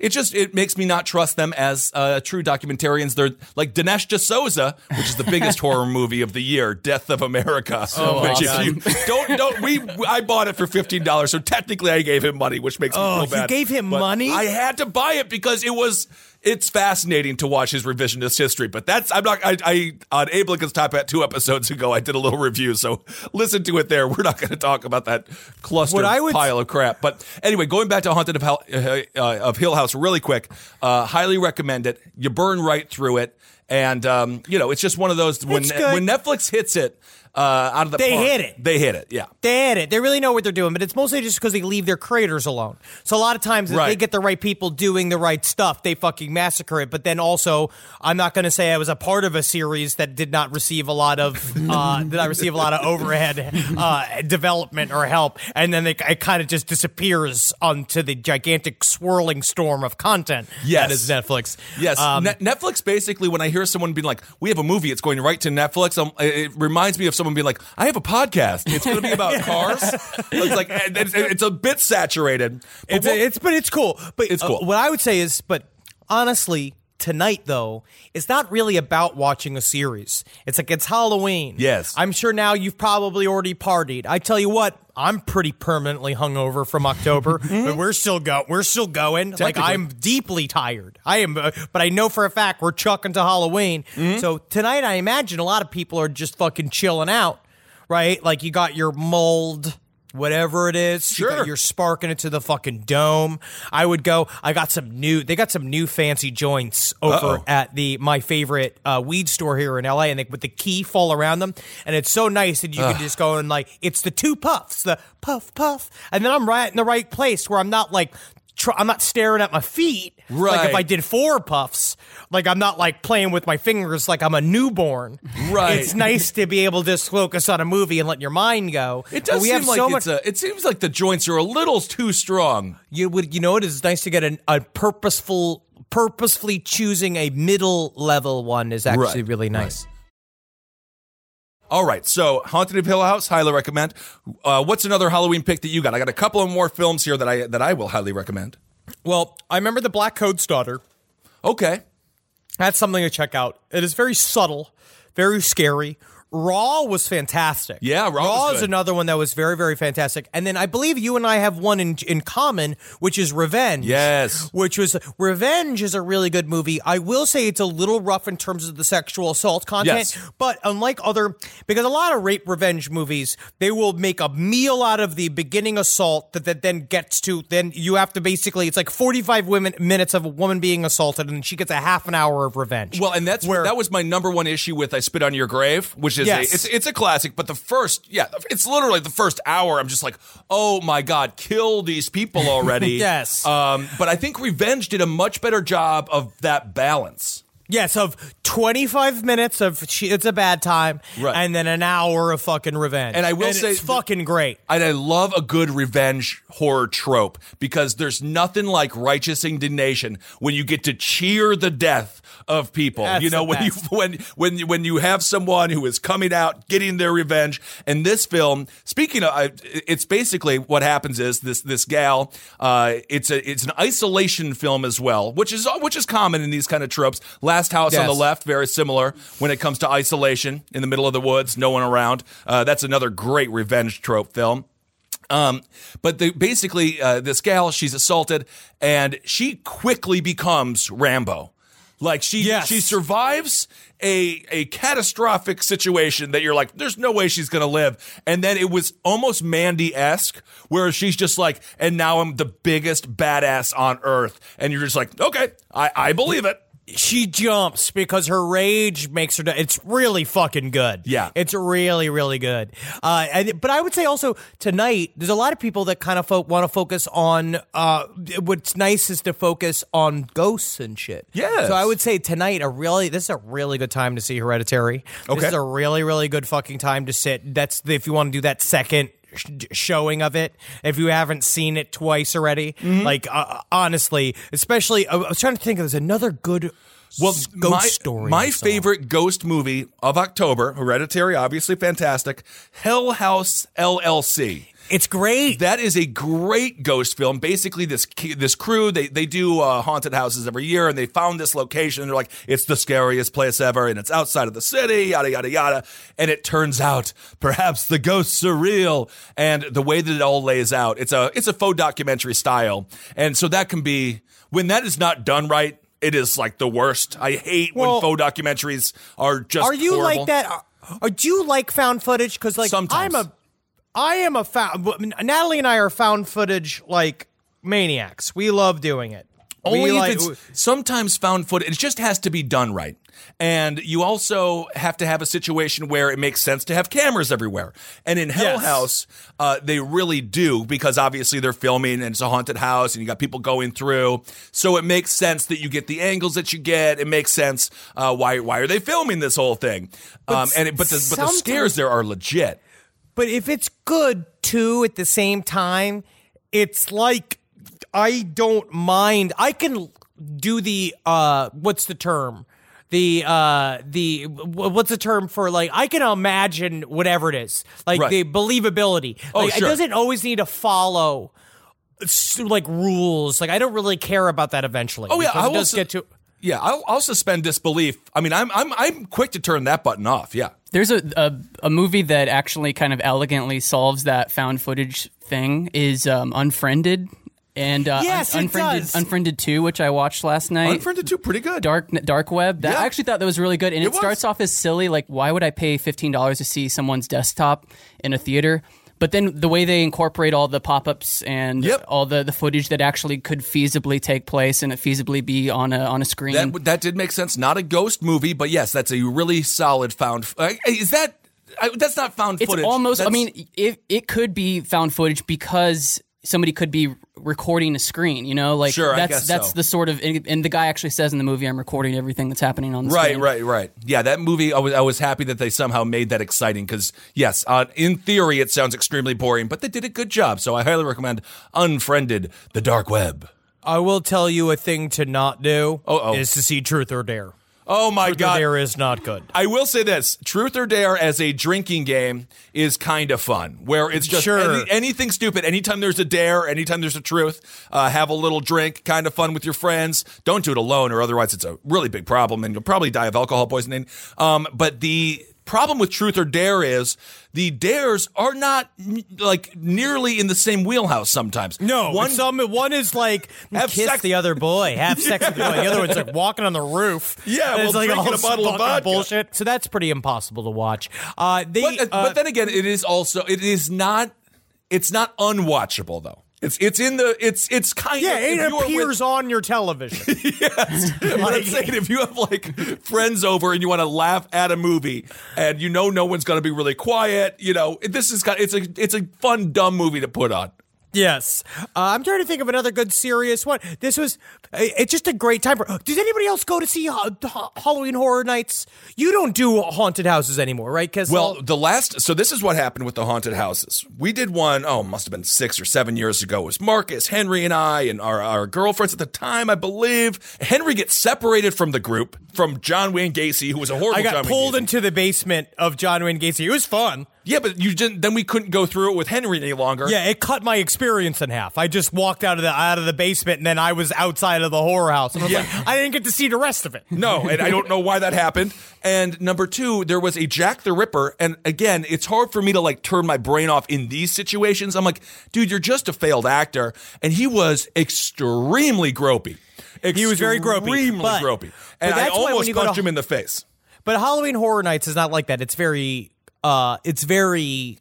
it just it makes me not trust them as uh, true documentarians they're like Dinesh D'Souza which is the biggest horror movie of the year Death of America So which awesome. if you don't don't we I bought it for $15 so technically I gave him money which makes me Oh, feel you gave him But money? I had to buy it because it was it's fascinating to watch his revisionist history, but that's I'm not I, I on Abe Lincoln's Top Hat two episodes ago I did a little review, so listen to it there. We're not going to talk about that cluster would- pile of crap. But anyway, going back to Haunted of, Hell, uh, uh, of Hill House really quick, uh, highly recommend it. You burn right through it, and um, you know it's just one of those when when Netflix hits it uh, out of the They park, hit it. They hit it. Yeah. They hit it. They really know what they're doing, but it's mostly just because they leave their creators alone. So a lot of times, if they get the right people doing the right stuff, they fucking massacre it. But then also, I'm not going to say I was a part of a series that did not receive a lot of uh, did not receive a lot of overhead uh, development or help, and then they, it kind of just disappears onto the gigantic swirling storm of content Yes. that is Netflix. Yes, Um, Ne- Netflix basically. When I hear someone being like, "We have a movie, it's going right to Netflix," um, it reminds me of someone being like, "I have a podcast, it's going to be about cars." It's like it's, it's a bit saturated. But It's what- it's but it's cool. But It's uh, cool. what I would say is, but honestly, tonight though, it's not really about watching a series. It's like it's Halloween. Yes. I'm sure now you've probably already partied. I tell you what. I'm pretty permanently hungover from October, but we're still go. We're still going. Like I'm deeply tired. I am, uh, but I know for a fact we're chucking to Halloween. So tonight, I imagine a lot of people are just fucking chilling out, right? Like you got your mold, whatever it is. You are sparking it to the fucking dome. I would go. I got some new. They got some new fancy joints over Uh-oh. at the my favorite uh, weed store here in LA, and they with the key fall around them, and it's so nice that you can just go and like it's the two puffs, the puff puff, and then I'm right in the right place where I'm not like. Tr- I'm not staring at my feet. Like if I did four puffs, like I'm not like playing with my fingers like I'm a newborn. Right. It's nice to be able to just focus on a movie and let your mind go. it But does we seem have like so it's much. a, it seems like the joints are a little too strong. You would, you know, it is nice to get an, a purposeful, purposefully choosing a middle level one is actually Right, really nice. All right, so Haunted of Hill House, highly recommend. Uh, what's another Halloween pick that you got? I got a couple of more films here that I that I will highly recommend. Well, I remember the Black Coat's Daughter. Okay, That's something to check out. It is very subtle, very scary. Raw was fantastic. Yeah, Raw was is another one that was very, very fantastic. And then I believe you and I have one in in common, which is Revenge. Yes. which was Revenge is a really good movie. I will say it's a little rough in terms of the sexual assault content, Yes. but unlike other, because a lot of rape revenge movies, they will make a meal out of the beginning assault that, that then gets to then you have to basically it's like forty five women minutes of a woman being assaulted and she gets a half an hour of revenge. Well, and that's Where- that was my number one issue with "I Spit on Your Grave," which is Yes. it's it's a classic. But the first, yeah, it's literally the first hour. I'm just like, oh my god, kill these people already. Yes. Um, but I think Revenge did a much better job of that balance. Yes, of 25 minutes of she, it's a bad time, Right. and then an hour of fucking revenge. And I will say it's fucking great. And I love a good revenge horror trope because there's nothing like righteous indignation when you get to cheer the death of people. That's you know when best. you when when you- when you have someone who is coming out getting their revenge. And this film, speaking of, it's basically what happens is this this gal. Uh, it's a it's an isolation film as well, which is which is common in these kind of tropes. Last House on the Left, very similar when it comes to isolation in the middle of the woods, no one around. Uh, that's another great revenge trope film. Um, but the, basically, uh, this gal, she's assaulted, and she quickly becomes Rambo. Like she, Yes. she survives a a catastrophic situation that you're like, there's no way she's gonna live. And then it was almost Mandy esque, where she's just like, and now I'm the biggest badass on earth, and you're just like, okay, I, I believe it. She jumps because her rage makes her. It's really fucking good. Yeah. it's really really good. Uh, and, but I would say also tonight, there's a lot of people that kind of fo- want to focus on. Uh, what's nice is to focus on ghosts and shit. Yeah. So I would say tonight, a really this is a really good time to see Hereditary. This Okay. is a really really good fucking time to sit. That's if you want to do that second sh- showing of it if you haven't seen it twice already Mm-hmm. like uh, honestly especially I was trying to think of there's another good Well, ghost my, story My favorite ghost movie of October, Hereditary, obviously fantastic. Hell House LLC. It's great That is a great ghost film. Basically, this this crew they they do uh, haunted houses every year, and they found this location. And they're like, it's the scariest place ever, and it's outside of the city, yada yada yada. And it turns out perhaps the ghosts are real, and the way that it all lays out, it's a it's a faux documentary style, and so that can be when that is not done right. It is like the worst. I hate Well, when faux documentaries are just. are you horrible. like that Uh, or do you like found footage because like Sometimes. i'm a i am a found natalie and i are found footage like maniacs we love doing it Only we if like, it's sometimes found footage. It just has to be done right. And you also have to have a situation where it makes sense to have cameras everywhere. And in Hell Yes. House, uh, they really do because obviously they're filming and it's a haunted house and you got people going through. So it makes sense that you get the angles that you get. It makes sense uh, why why are they filming this whole thing? Um, and it, but the but the scares there are legit. But if it's good too at the same time, it's like I don't mind. I can do the uh what's the term? The uh the what's the term for like I can imagine whatever it is. Like Right. the believability. Oh, like sure. it doesn't always need to follow s- like rules. Like I don't really care about that eventually. Oh, yeah, because I it will does get to Yeah, I'll, I'll suspend disbelief. I mean, I'm I'm I'm quick to turn that button off. Yeah. There's a, a a movie that actually kind of elegantly solves that found footage thing is um, Unfriended and uh, Yes, it Unfriended does. Unfriended Two, which I watched last night. Unfriended Two, pretty good. Dark Dark Web. That Yeah. I actually thought that was really good, and It it, starts off as silly. Like, why would I pay fifteen dollars to see someone's desktop in a theater? But then the way they incorporate all the pop ups and Yep. all the, the footage that actually could feasibly take place and it feasibly be on a on a screen. That that did make sense. Not a ghost movie, but yes, that's a really solid found. Uh, is that? I, that's not found it's footage. almost. I mean, it it could be found footage because somebody could be recording a screen. You know, like Sure, I that's guess that's so. the sort of. And the guy actually says in the movie, "I'm recording everything that's happening on the Right, screen." Right, right, right. Yeah, that movie. I was I was happy that they somehow made that exciting because yes, uh, in theory it sounds extremely boring, but they did a good job. So I highly recommend Unfriended: The Dark Web. I will tell you a thing to not do Uh-oh. is to see Truth or Dare. Oh my Truth or god! Dare is not good. I will say this: Truth or Dare as a drinking game is kind of fun, where it's just Sure. any- anything stupid. Anytime there's a dare, anytime there's a truth, uh, have a little drink, kind of fun with your friends. Don't do it alone, or otherwise it's a really big problem, and you'll probably die of alcohol poisoning. Um, but the problem with Truth or Dare is the dares are not like nearly in the same wheelhouse. Sometimes, No, one one some one is like Have kiss sex- the other boy, have sex with the boy. The other one's like walking on the roof. Yeah, And it's like all a bottle of vodka. bullshit. So that's pretty impossible to watch. Uh, they, But, uh, but then again, it is also it is not it's not unwatchable though. It's it's in the it's it's kind yeah, of it if you are with- appears on your television. But I'm saying if you have like friends over and you want to laugh at a movie and you know no one's going to be really quiet, you know this is kind it's a it's a fun dumb movie to put on. Yes, uh, I'm trying to think of another good serious one. This was uh, it's just a great time for. Does anybody else go to see uh, ha- Halloween Horror Nights? You don't do haunted houses anymore, right? Because Well, the last, so this is what happened with the haunted houses. We did one, oh, must have been six or seven years ago. It was Marcus, Henry, and I, and our, our girlfriends at the time, I believe. Henry gets separated from the group from John Wayne Gacy, who was a horrible I got John Wayne pulled into the basement of John Wayne Gacy. It was fun. Yeah, but you didn't, then we couldn't go through it with Henry any longer. Yeah, it cut my experience in half. I just walked out of the out of the basement, and then I was outside of the horror house. And I was Yeah. like, I didn't get to see the rest of it. No, and I don't know why that happened. And number two, there was a Jack the Ripper. And again, it's hard for me to like turn my brain off in these situations. I'm like, dude, you're just a failed actor. And he was extremely gropey. He was very gropey, Extremely but- gropey. And I that's why when almost go to- punched him in the face. But Halloween Horror Nights is not like that. It's very, uh, it's very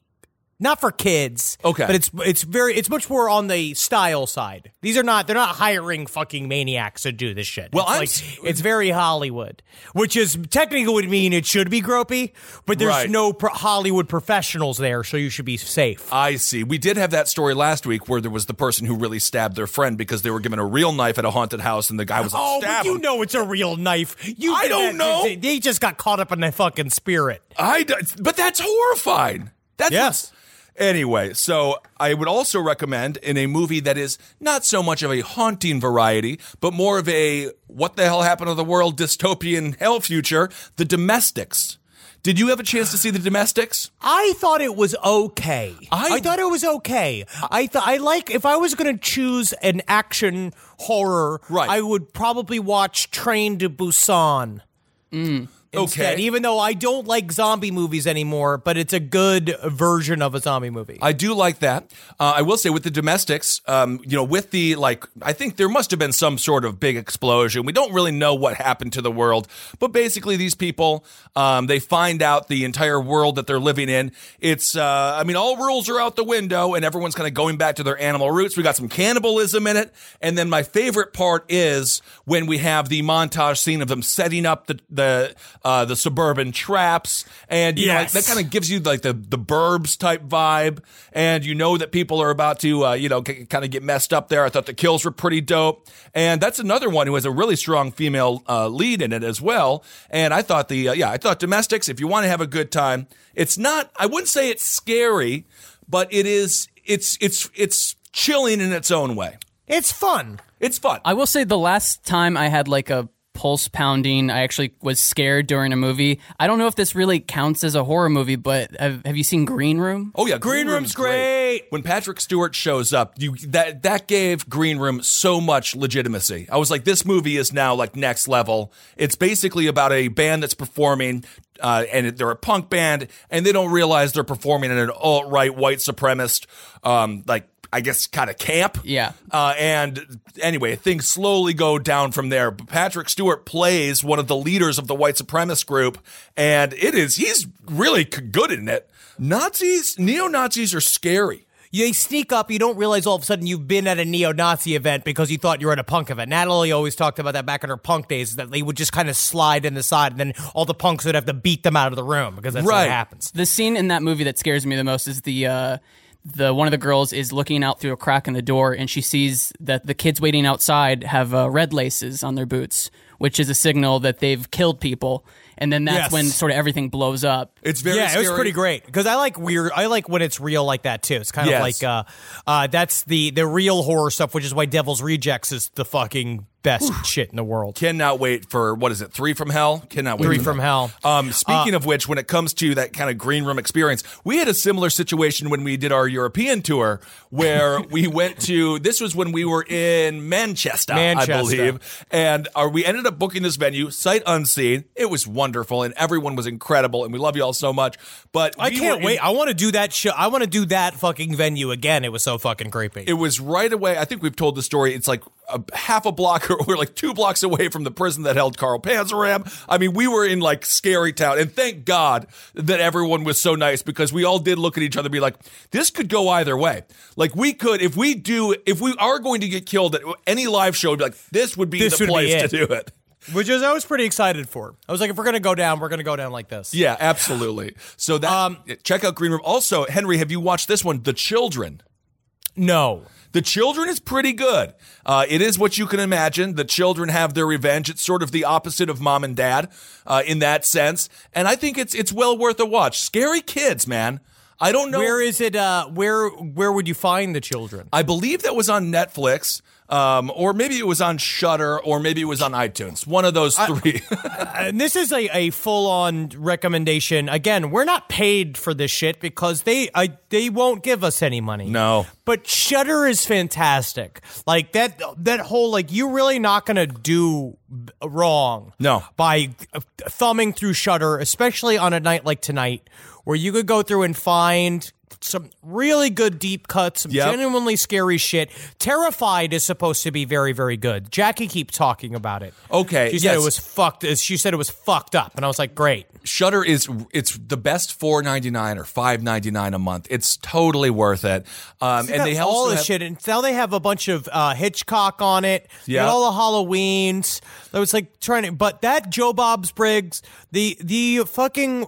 not for kids. Okay. but it's it's very it's much more on the style side. These are not they're not hiring fucking maniacs to do this shit. Well, it's like, it's very Hollywood, which is technically would mean it should be gropey, but there's Right. no pro- Hollywood professionals there, so you should be safe. I see. We did have that story last week where there was the person who really stabbed their friend because they were given a real knife at a haunted house and the guy was like, Oh, stab but you him. know it's a real knife. You I don't that- know. They, they just got caught up in the fucking spirit. I but that's horrifying. That's Yes. Anyway, so I would also recommend in a movie that is not so much of a haunting variety, but more of a what the hell happened to the world dystopian hell future, The Domestics. Did you have a chance to see The Domestics? I thought it was okay. I- I, thought it was okay. I thought I like if I was going to choose an action horror, Right. I would probably watch Train to Busan. Mm. Instead, Okay. even though I don't like zombie movies anymore, but it's a good version of a zombie movie. I do like that. Uh, I will say with the domestics, um, you know, with the like, I think there must have been some sort of big explosion. We don't really know what happened to the world, but basically, these people, um, they find out the entire world that they're living in. It's, uh, I mean, all rules are out the window, and everyone's kind of going back to their animal roots. We got some cannibalism in it, and then my favorite part is when we have the montage scene of them setting up the the uh, the suburban traps, and you know, like, that kind of gives you like the the burbs type vibe and you know that people are about to uh, you know c- kind of get messed up there. I thought the kills were pretty dope and that's another one who has a really strong female uh, lead in it as well and i thought the uh, yeah i thought domestics if you want to have a good time it's not i wouldn't say it's scary but it is it's it's it's chilling in its own way. It's fun. it's fun. I will say the last time I had like a pulse pounding, I actually was scared during a movie. I don't know if this really counts as a horror movie, but have, have you seen Green Room? Oh yeah, Green Room's great. When Patrick Stewart shows up, you that that gave Green Room so much legitimacy. I was like, this movie is now like next level. It's basically about a band that's performing, uh, and they're a punk band, and they don't realize they're performing in an alt right white supremacist, um, like. I guess kind of camp. Yeah. Uh, and anyway, things slowly go down from there. But Patrick Stewart plays one of the leaders of the white supremacist group, and it is he's really good in it. Nazis, neo Nazis are scary. You sneak up, you don't realize all of a sudden you've been at a neo-Nazi event because you thought you were at a punk event. Natalie always talked about that back in her punk days, that they would just kind of slide in the side, and then all the punks would have to beat them out of the room because that's Right. what happens. The scene in that movie that scares me the most is the uh, the one of the girls is looking out through a crack in the door and she sees that the kids waiting outside have uh, red laces on their boots, which is a signal that they've killed people. And then that's Yes. when sort of everything blows up. It's very yeah, scary. it was pretty great because I like weird. I like when it's real like that too. It's kind Yes. of like uh, uh, that's the the real horror stuff, which is why Devil's Rejects is the fucking best shit in the world. Cannot wait for what is it? Three from Hell. Cannot wait. Three from that. Hell. Um, speaking of which, when it comes to that kind of green room experience, we had a similar situation when we did our European tour, where we went to. This was when we were in Manchester, I believe, and uh, we ended up booking this venue, sight unseen. It was wonderful, and everyone was incredible, and we love you all so much. But I we can't wait. in- I want to do that show. I want to do that fucking venue again. It was so fucking creepy. It was right away. I think we've told the story. It's like a half a block, we're like two blocks away from the prison that held Carl Panzram. I mean, we were in like scary town, and thank God that everyone was so nice because we all did look at each other and be like, "This could go either way." Like we could, if we do, if we are going to get killed at any live show, be like this would be This the would place it. to do it. Which is I was pretty excited for. I was like, if we're gonna go down, we're gonna go down like this. Yeah, absolutely. So that Um, check out Green Room. Also, Henry, have you watched this one, The Children? No. The children is pretty good. Uh, it is what you can imagine. The children have their revenge. It's sort of the opposite of mom and dad uh, in that sense, and I think it's it's well worth a watch. Scary kids, man. I don't know Where is it? Uh, where where would you find the children? I believe that was on Netflix, um, or maybe it was on Shudder, or maybe it was on iTunes. One of those three. And this is a, a full on recommendation. Again, we're not paid for this shit because they I, they won't give us any money. no. But Shudder is fantastic. Like that that whole like you're really not going to do wrong. No. By thumbing through Shudder, especially on a night like tonight where you could go through and find some really good deep cuts, some Yep. genuinely scary shit. Terrified is supposed to be very, very good. Jackie keeps talking about it. Okay, She said yes. it was fucked. She said it was fucked up. And I was like, great. Shudder is it's the best four ninety nine or five ninety nine a month. It's totally worth it. Um, and they all this have- shit, and now they have a bunch of uh, Hitchcock on it. Yeah. all the Halloweens. I was like trying to, but that Joe Bob's Briggs, the the fucking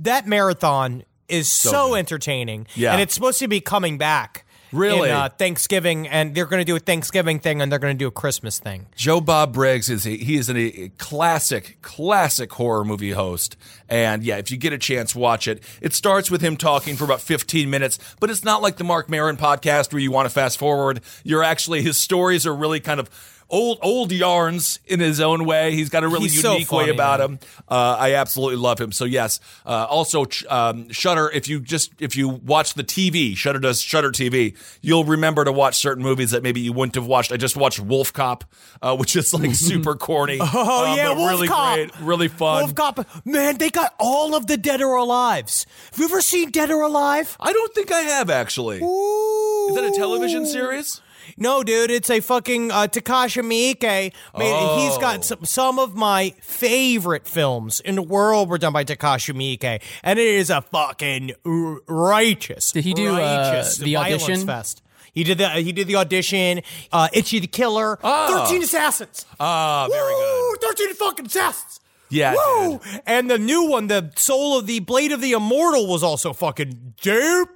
that marathon is so, entertaining. Yeah. and it's supposed to be coming back. Really? in, uh, Thanksgiving, and they're going to do a Thanksgiving thing, and they're going to do a Christmas thing. Joe Bob Briggs is a, he is an, a classic classic horror movie host and yeah if you get a chance watch it it starts with him talking for about 15 minutes but it's not like the Marc Maron podcast where you want to fast forward you're actually his stories are really kind of old old yarns in his own way he's got a really He's so unique way about man. him uh, I absolutely love him so yes uh, also ch- um, Shudder if you just if you watch the TV Shudder does Shudder TV you'll remember to watch certain movies that maybe you wouldn't have watched I just watched Wolf Cop uh, which is like super corny Oh um, yeah, Wolf really Cop. great, really fun. Wolf Cop. Man, they got all of the Dead or Alives. Have you ever seen Dead or Alive? I don't think I have actually. Is that a television series? No, dude, it's a fucking uh, Takashi Miike. Man, He's Oh. got some, some of my favorite films in the world were done by Takashi Miike, and it is a fucking r- righteous. Did he do, uh, The Audition? Fest. He did the he did the audition. Uh, Ichi the Killer. Thirteen Assassins. Ah, very Woo! good. Thirteen fucking assassins. Yeah, Woo! And the new one, the Soul of the Blade of the Immortal, was also fucking dope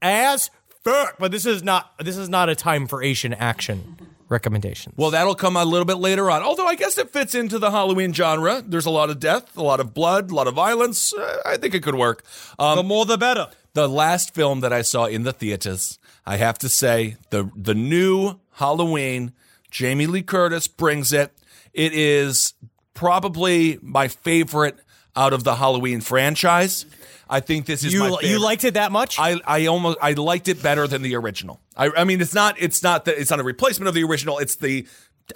as fuck. But this is not this is not a time for Asian action recommendations. Well, that'll come a little bit later on. Although I guess it fits into the Halloween genre. There's a lot of death, a lot of blood, a lot of violence. Uh, I think it could work. Um, the more the better. the last film that I saw in the theaters, I have to say, the the new Halloween, Jamie Lee Curtis brings it. It is probably my favorite out of the Halloween franchise. I think this is my You you liked it that much? I, I almost I liked it better than the original. I, I mean, it's not it's not that it's not a replacement of the original. It's the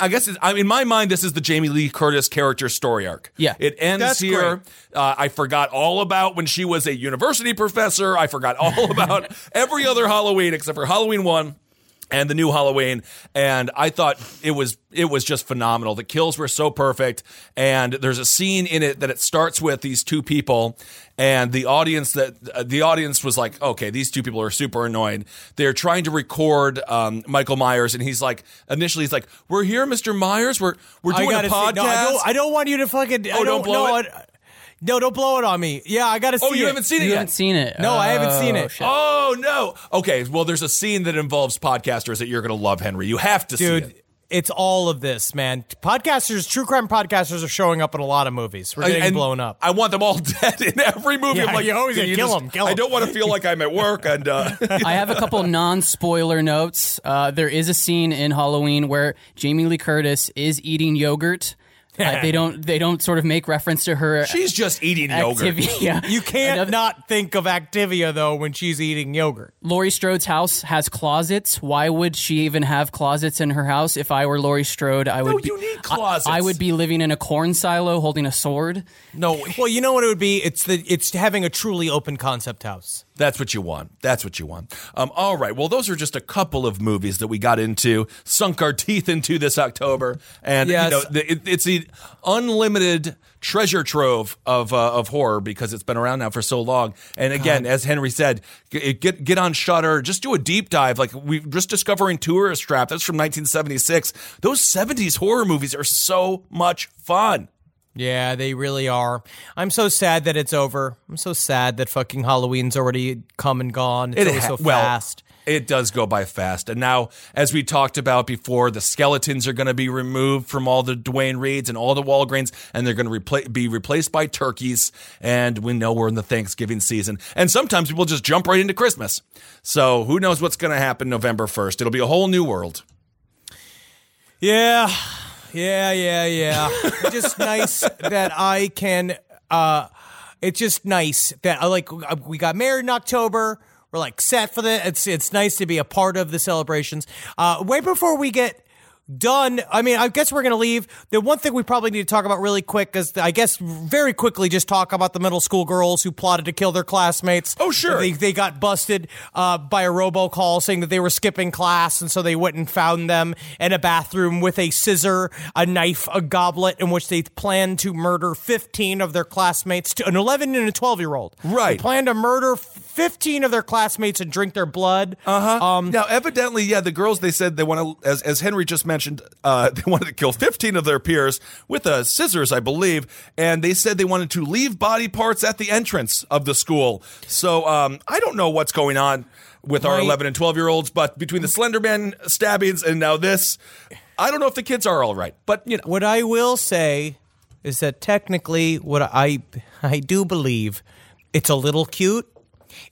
I guess it's, I, in my mind, this is the Jamie Lee Curtis character story arc. Yeah. it ends That's here. Uh, I forgot all about when she was a university professor. I forgot all about every other Halloween except for Halloween one and the new Halloween. And I thought it was it was just phenomenal. The kills were so perfect, and there's a scene in it that it starts with these two people, and the audience that uh, the audience was like, okay, these two people are super annoying. They're trying to record um, Michael Myers, and he's like, initially he's like, "We're here, Mr. Myers. We're we're doing a podcast." see. No, I don't, I don't want you to fucking. I Oh, don't blow no, it? I- no, don't blow it on me. Yeah, I gotta see oh, you it. haven't seen it You yet. haven't seen it. No, I haven't seen Oh, it. shit. Oh no. Okay. Well, there's a scene that involves podcasters that you're going to love, Henry. You have to see dude. it. It's all of this, man. Podcasters, true crime podcasters, are showing up in a lot of movies. We're getting And blown up. I want them all dead in every movie. Yeah, I'm like, you always can gotta kill just- 'em, kill I 'em. don't want to feel like I'm at work and uh, I have a couple non-spoiler notes. Uh, there is a scene in Halloween where Jamie Lee Curtis is eating yogurt. Uh, they don't. They don't sort of make reference to her she's just eating yogurt. Activia. You can't Another- not think of Activia though when she's eating yogurt. Laurie Strode's house has closets. Why would she even have closets in her house? If I were Laurie Strode, I would. No, be, you need I- I, would be living in a corn silo holding a sword. No, Well, you know what it would be? It's the it's having a truly open concept house. That's what you want. That's what you want. Um, all right. Well, those are just a couple of movies that we got into, sunk our teeth into this October, and Yes. you know, the, it, it's the unlimited treasure trove of uh, of horror because it's been around now for so long. And again, as Henry said, g- get get on Shudder, just do a deep dive. Like we just discovering Tourist Trap. That's from 1976. Those 70s horror movies are so much fun. Yeah, they really are. I'm so sad that it's over. I'm so sad that fucking Halloween's already come and gone. It's It ha- so well, fast. It does go by fast. And now, as we talked about before, the skeletons are going to be removed from all the Duane Reades and all the Walgreens, and they're going to repla- be replaced by turkeys. And we know we're in the Thanksgiving season. And sometimes people just jump right into Christmas. So who knows what's going to happen November 1st? It'll be a whole new world. Yeah, yeah, yeah, yeah. just nice that I can. uh It's just nice that I like. uh, We got married in October. We're like set for the. It's it's nice to be a part of the celebrations. Uh Wait before we get done. I mean, I guess we're going to leave. The one thing we probably need to talk about really quick is, I guess, very quickly, just talk about the middle school girls who plotted to kill their classmates. Oh, sure. They, they got busted uh, by a robocall saying that they were skipping class, and so they went and found them in a bathroom with a scissor, a knife, a goblet, in which they planned to murder 15 of their classmates, an 11 and a 12 year old. Right. They planned to murder 15 of their classmates and drink their blood. Uh huh. Um, now, evidently, yeah, the girls they said they want to, as as Henry just mentioned, uh, they wanted to kill 15 of their peers with uh, scissors, I believe, and they said they wanted to leave body parts at the entrance of the school. So um, I don't know what's going on with our My- 11 and 12 year olds, but between the Slenderman stabbings and now this, I don't know if the kids are all right. But you know, What I will say is that technically, what I I do believe, it's a little cute.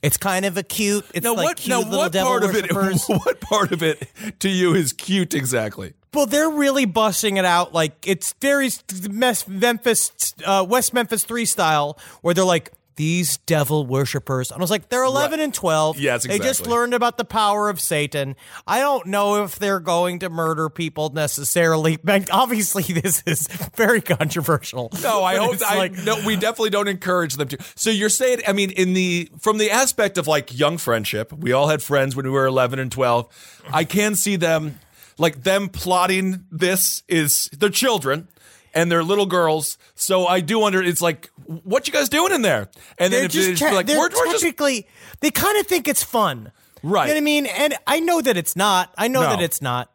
It's kind of a cute. It's now like what? cute Now little what devil part of it? What part of it to you is cute exactly? Well, they're really busting it out like it's very Memphis, uh, West Memphis three style, where they're like these devil worshippers. And I was like, they're eleven and twelve. Yes, They just learned about the power of Satan. I don't know if they're going to murder people necessarily. Obviously, this is very controversial. No, I hope I like- no. We definitely don't encourage them to. So you're saying, I mean, in the from the aspect of like young friendship, we all had friends when we were 11 and 12. I can see them like them plotting this is they're children and they're little girls. So I do wonder. It's like, what you guys doing in there? And then they're if just te- like they're we're, we're just they kind of think it's fun, Right. You know what I mean? And I know that it's not. I know No. that it's not.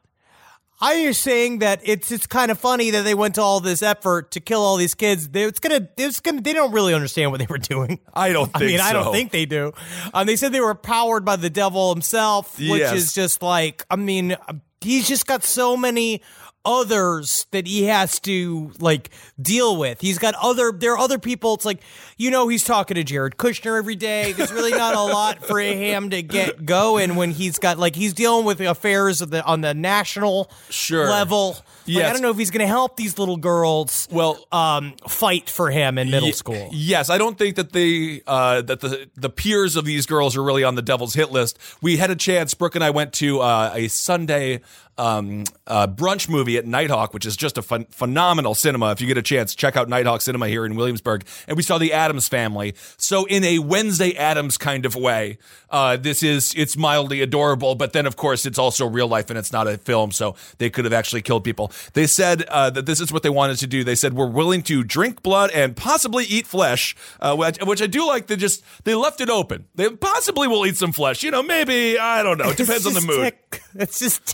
I am saying that it's it's kind of funny that they went to all this effort to kill all these kids. They, it's gonna it's gonna they don't really understand what they were doing. I don't I mean, think I don't think they do. Um, they said they were powered by the devil himself, which Yes. is just like I mean, he's just got so many others that he has to like deal with. He's got other there are other people. It's like you know he's talking to Jared Kushner every day. There's really not a lot for him to get going when he's got like he's dealing with affairs of the on the national Sure. level. Like, Yes. I don't know if he's going to help these little girls. Well- um, fight for him in middle Ye- school. Yes, I don't think that the uh, that the the peers of these girls are really on the devil's hit list. We had a chance. Brooke and I went to uh, a Sunday um, uh, brunch movie at Nitehawk, which is just a phen- phenomenal cinema. If you get a chance, check out Nitehawk Cinema here in Williamsburg. And we saw the Addams Family. So in a Wednesday Addams kind of way, uh, this is it's mildly adorable. But then of course it's also real life and it's not a film, so they could have actually killed people. They said uh, that this is what they wanted to do. They said we're willing to drink blood and possibly eat flesh, uh, which, which I do like. They just they left it open. They possibly will eat some flesh. You know, maybe I don't know. It depends on the mood. tec- it's just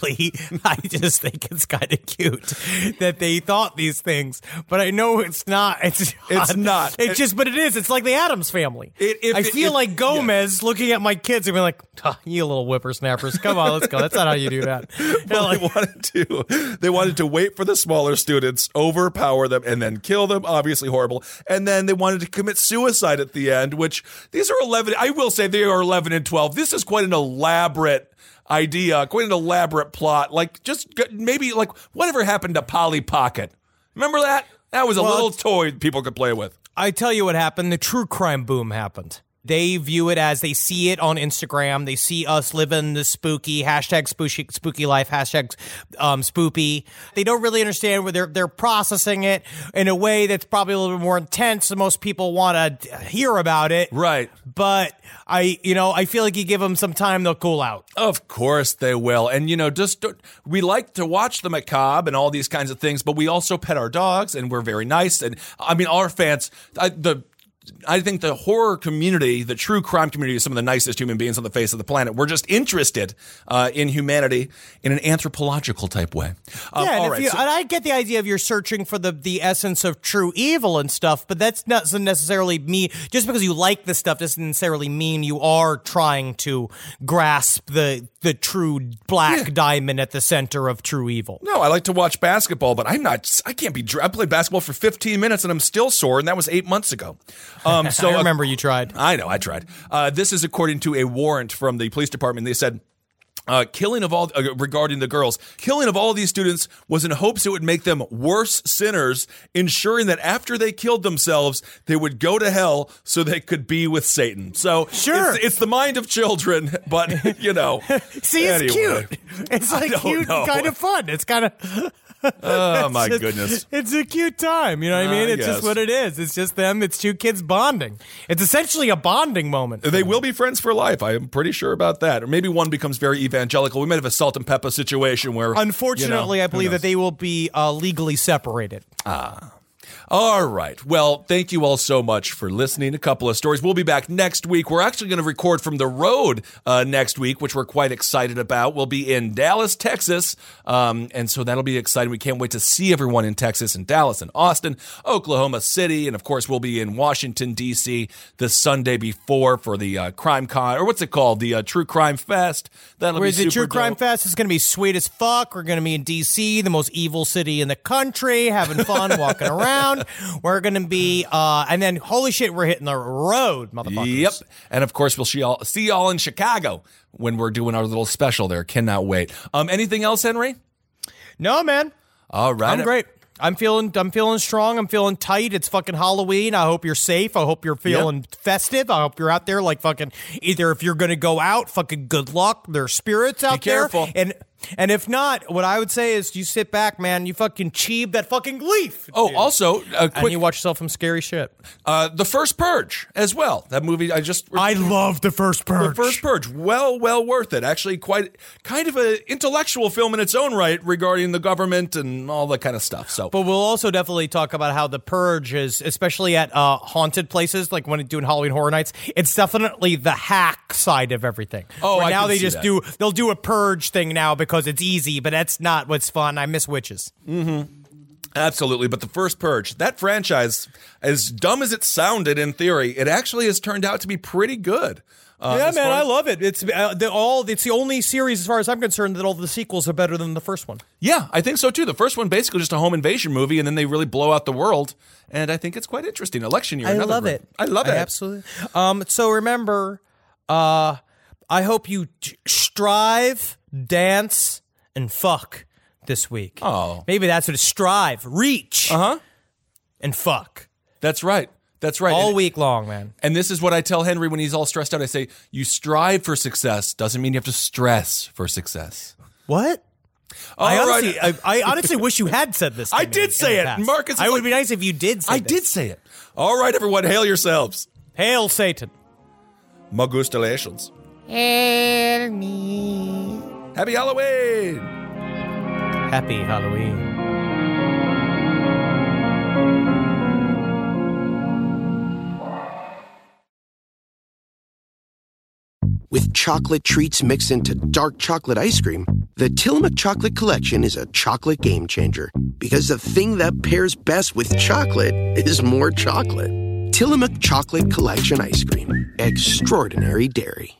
technically, I just think it's kind of cute that they thought these things, but I know it's not. It's It's not. It's just, but it is. It's like the Addams family. It- if- I feel like Gomez looking at my kids and being like, "Ah, "You little whippersnappers, come on, let's go." That's not how you do that. They're like, they wanted to they wanted to wait for the smaller students, overpower them, and then kill them. Obviously horrible. And then they wanted to commit suicide at the end, which these are eleven. I will say they are eleven and twelve. This is quite an elaborate idea, quite an elaborate plot. Like just maybe like whatever happened to Polly Pocket. Remember that? That was a Well, little toy people could play with. I tell you what happened. The true crime boom happened. They view it as they see it on Instagram. They see us living the spooky hashtag spooky, spooky life hashtag um, spoopy. They don't really understand where they're they're processing it in a way that's probably a little bit more intense. than most people want to hear about it, Right. But I, you know, I feel like you give them some time, they'll cool out. Of course they will. And, you know, just we like to watch the macabre and all these kinds of things, but we also pet our dogs and we're very nice. And I mean, our fans, I, the I think the horror community, the true crime community, is some of the nicest human beings on the face of the planet. We're just interested uh, in humanity in an anthropological type way. Um, yeah, and, right, you, so- and I get the idea of you're searching for the, the essence of true evil and stuff, but that's not necessarily me. just because you like this stuff doesn't necessarily mean you are trying to grasp the the true black diamond at the center of true evil. No, I like to watch basketball, but I'm not. I can't be. I played basketball for 15 minutes and I'm still sore, and that was eight months ago. Um, so I remember you tried. I know, I tried. Uh, this is according to a warrant from the police department. They said. Uh, killing of all uh, regarding the girls, killing of all these students was in hopes it would make them worse sinners, ensuring that after they killed themselves, they would go to hell so they could be with Satan. So Sure. it's, it's the mind of children, but you know, See, it's anyway. cute. It's like cute, know. kind of fun. It's kind of. Oh my It's- goodness. It's a cute time. You know what I I mean? It's guess. just what it is. It's just them. It's two kids bonding. It's essentially a bonding moment. They will be friends for life. I am pretty sure about that. Or maybe one becomes very evangelical. We might have a salt and pepper situation where, Unfortunately, you know, I believe that they will be uh, legally separated. All right. Well, thank you all so much for listening. A couple of stories. We'll be back next week. We're actually going to record from the road uh, next week, which we're quite excited about. We'll be in Dallas, Texas. Um, and so that'll be exciting. We can't wait to see everyone in Texas and Dallas and Austin, Oklahoma City. And of course, we'll be in Washington, D.C. the Sunday before for the uh, Crime Con, or what's it called? The uh, True Crime Fest. That'll Whereas be the True Crime. Fest is going to be sweet as fuck. We're going to be in D.C., the most evil city in the country, having fun, walking around. We're going to be, uh, and then holy shit, we're hitting the road, motherfuckers. Yep. And of course, we'll see y'all, see y'all in Chicago when we're doing our little special there. Cannot wait. Um, anything else, Henry? No, man. All right. I'm great. I'm feeling I'm feeling strong. I'm feeling tight. It's fucking Halloween. I hope you're safe. I hope you're feeling festive. I hope you're out there like fucking either if you're gonna go out, fucking good luck. There's spirits out there. careful. And and if not, what I would say is you sit back, man, you fucking cheeb that fucking leaf. Oh, also, a and you watch yourself some scary shit. uh, the first Purge as well. That movie I just I love the first Purge. the first Purge. Well, well worth it. Actually, quite kind of an intellectual film in its own right regarding the government and all that kind of stuff. So, But we'll also definitely talk about how the purge is, especially at uh, haunted places, like when doing Halloween Horror Nights. It's definitely the hack side of everything. Oh, I now can they see just that. do they'll do a purge thing now because it's easy, but that's not what's fun. I miss witches. Absolutely, but the first Purge, that franchise, as dumb as it sounded in theory, it actually has turned out to be pretty good. Uh, yeah, man, far I love it. It's uh, the, all. It's the only series, as far as I'm concerned, that all the sequels are better than the first one. Yeah, I think so too. The first one basically just a home invasion movie, and then they really blow out the world, and I think it's quite interesting. Election year, I another love great- it. I love it. Absolutely. Um, so remember, uh, I hope you t- strive, dance, and fuck this week. Oh. maybe that's what it's strive, reach, Uh huh. and fuck That's right. That's right. all and, week long, man. and this is what I tell Henry when he's all stressed out. I say, "You strive for success doesn't mean you have to stress for success." What? I All honestly, right. I, I honestly wish you had said this. to I me did in say the it. past. Marcus is I would be nice if you did. say I this. did say it. All right, everyone, hail yourselves. Hail Satan. Magustalations. Hail me. Happy Halloween. Happy Halloween. With chocolate treats mixed into dark chocolate ice cream, the Tillamook Chocolate Collection is a chocolate game changer. Because the thing that pairs best with chocolate is more chocolate. Tillamook Chocolate Collection Ice Cream. Extraordinary dairy.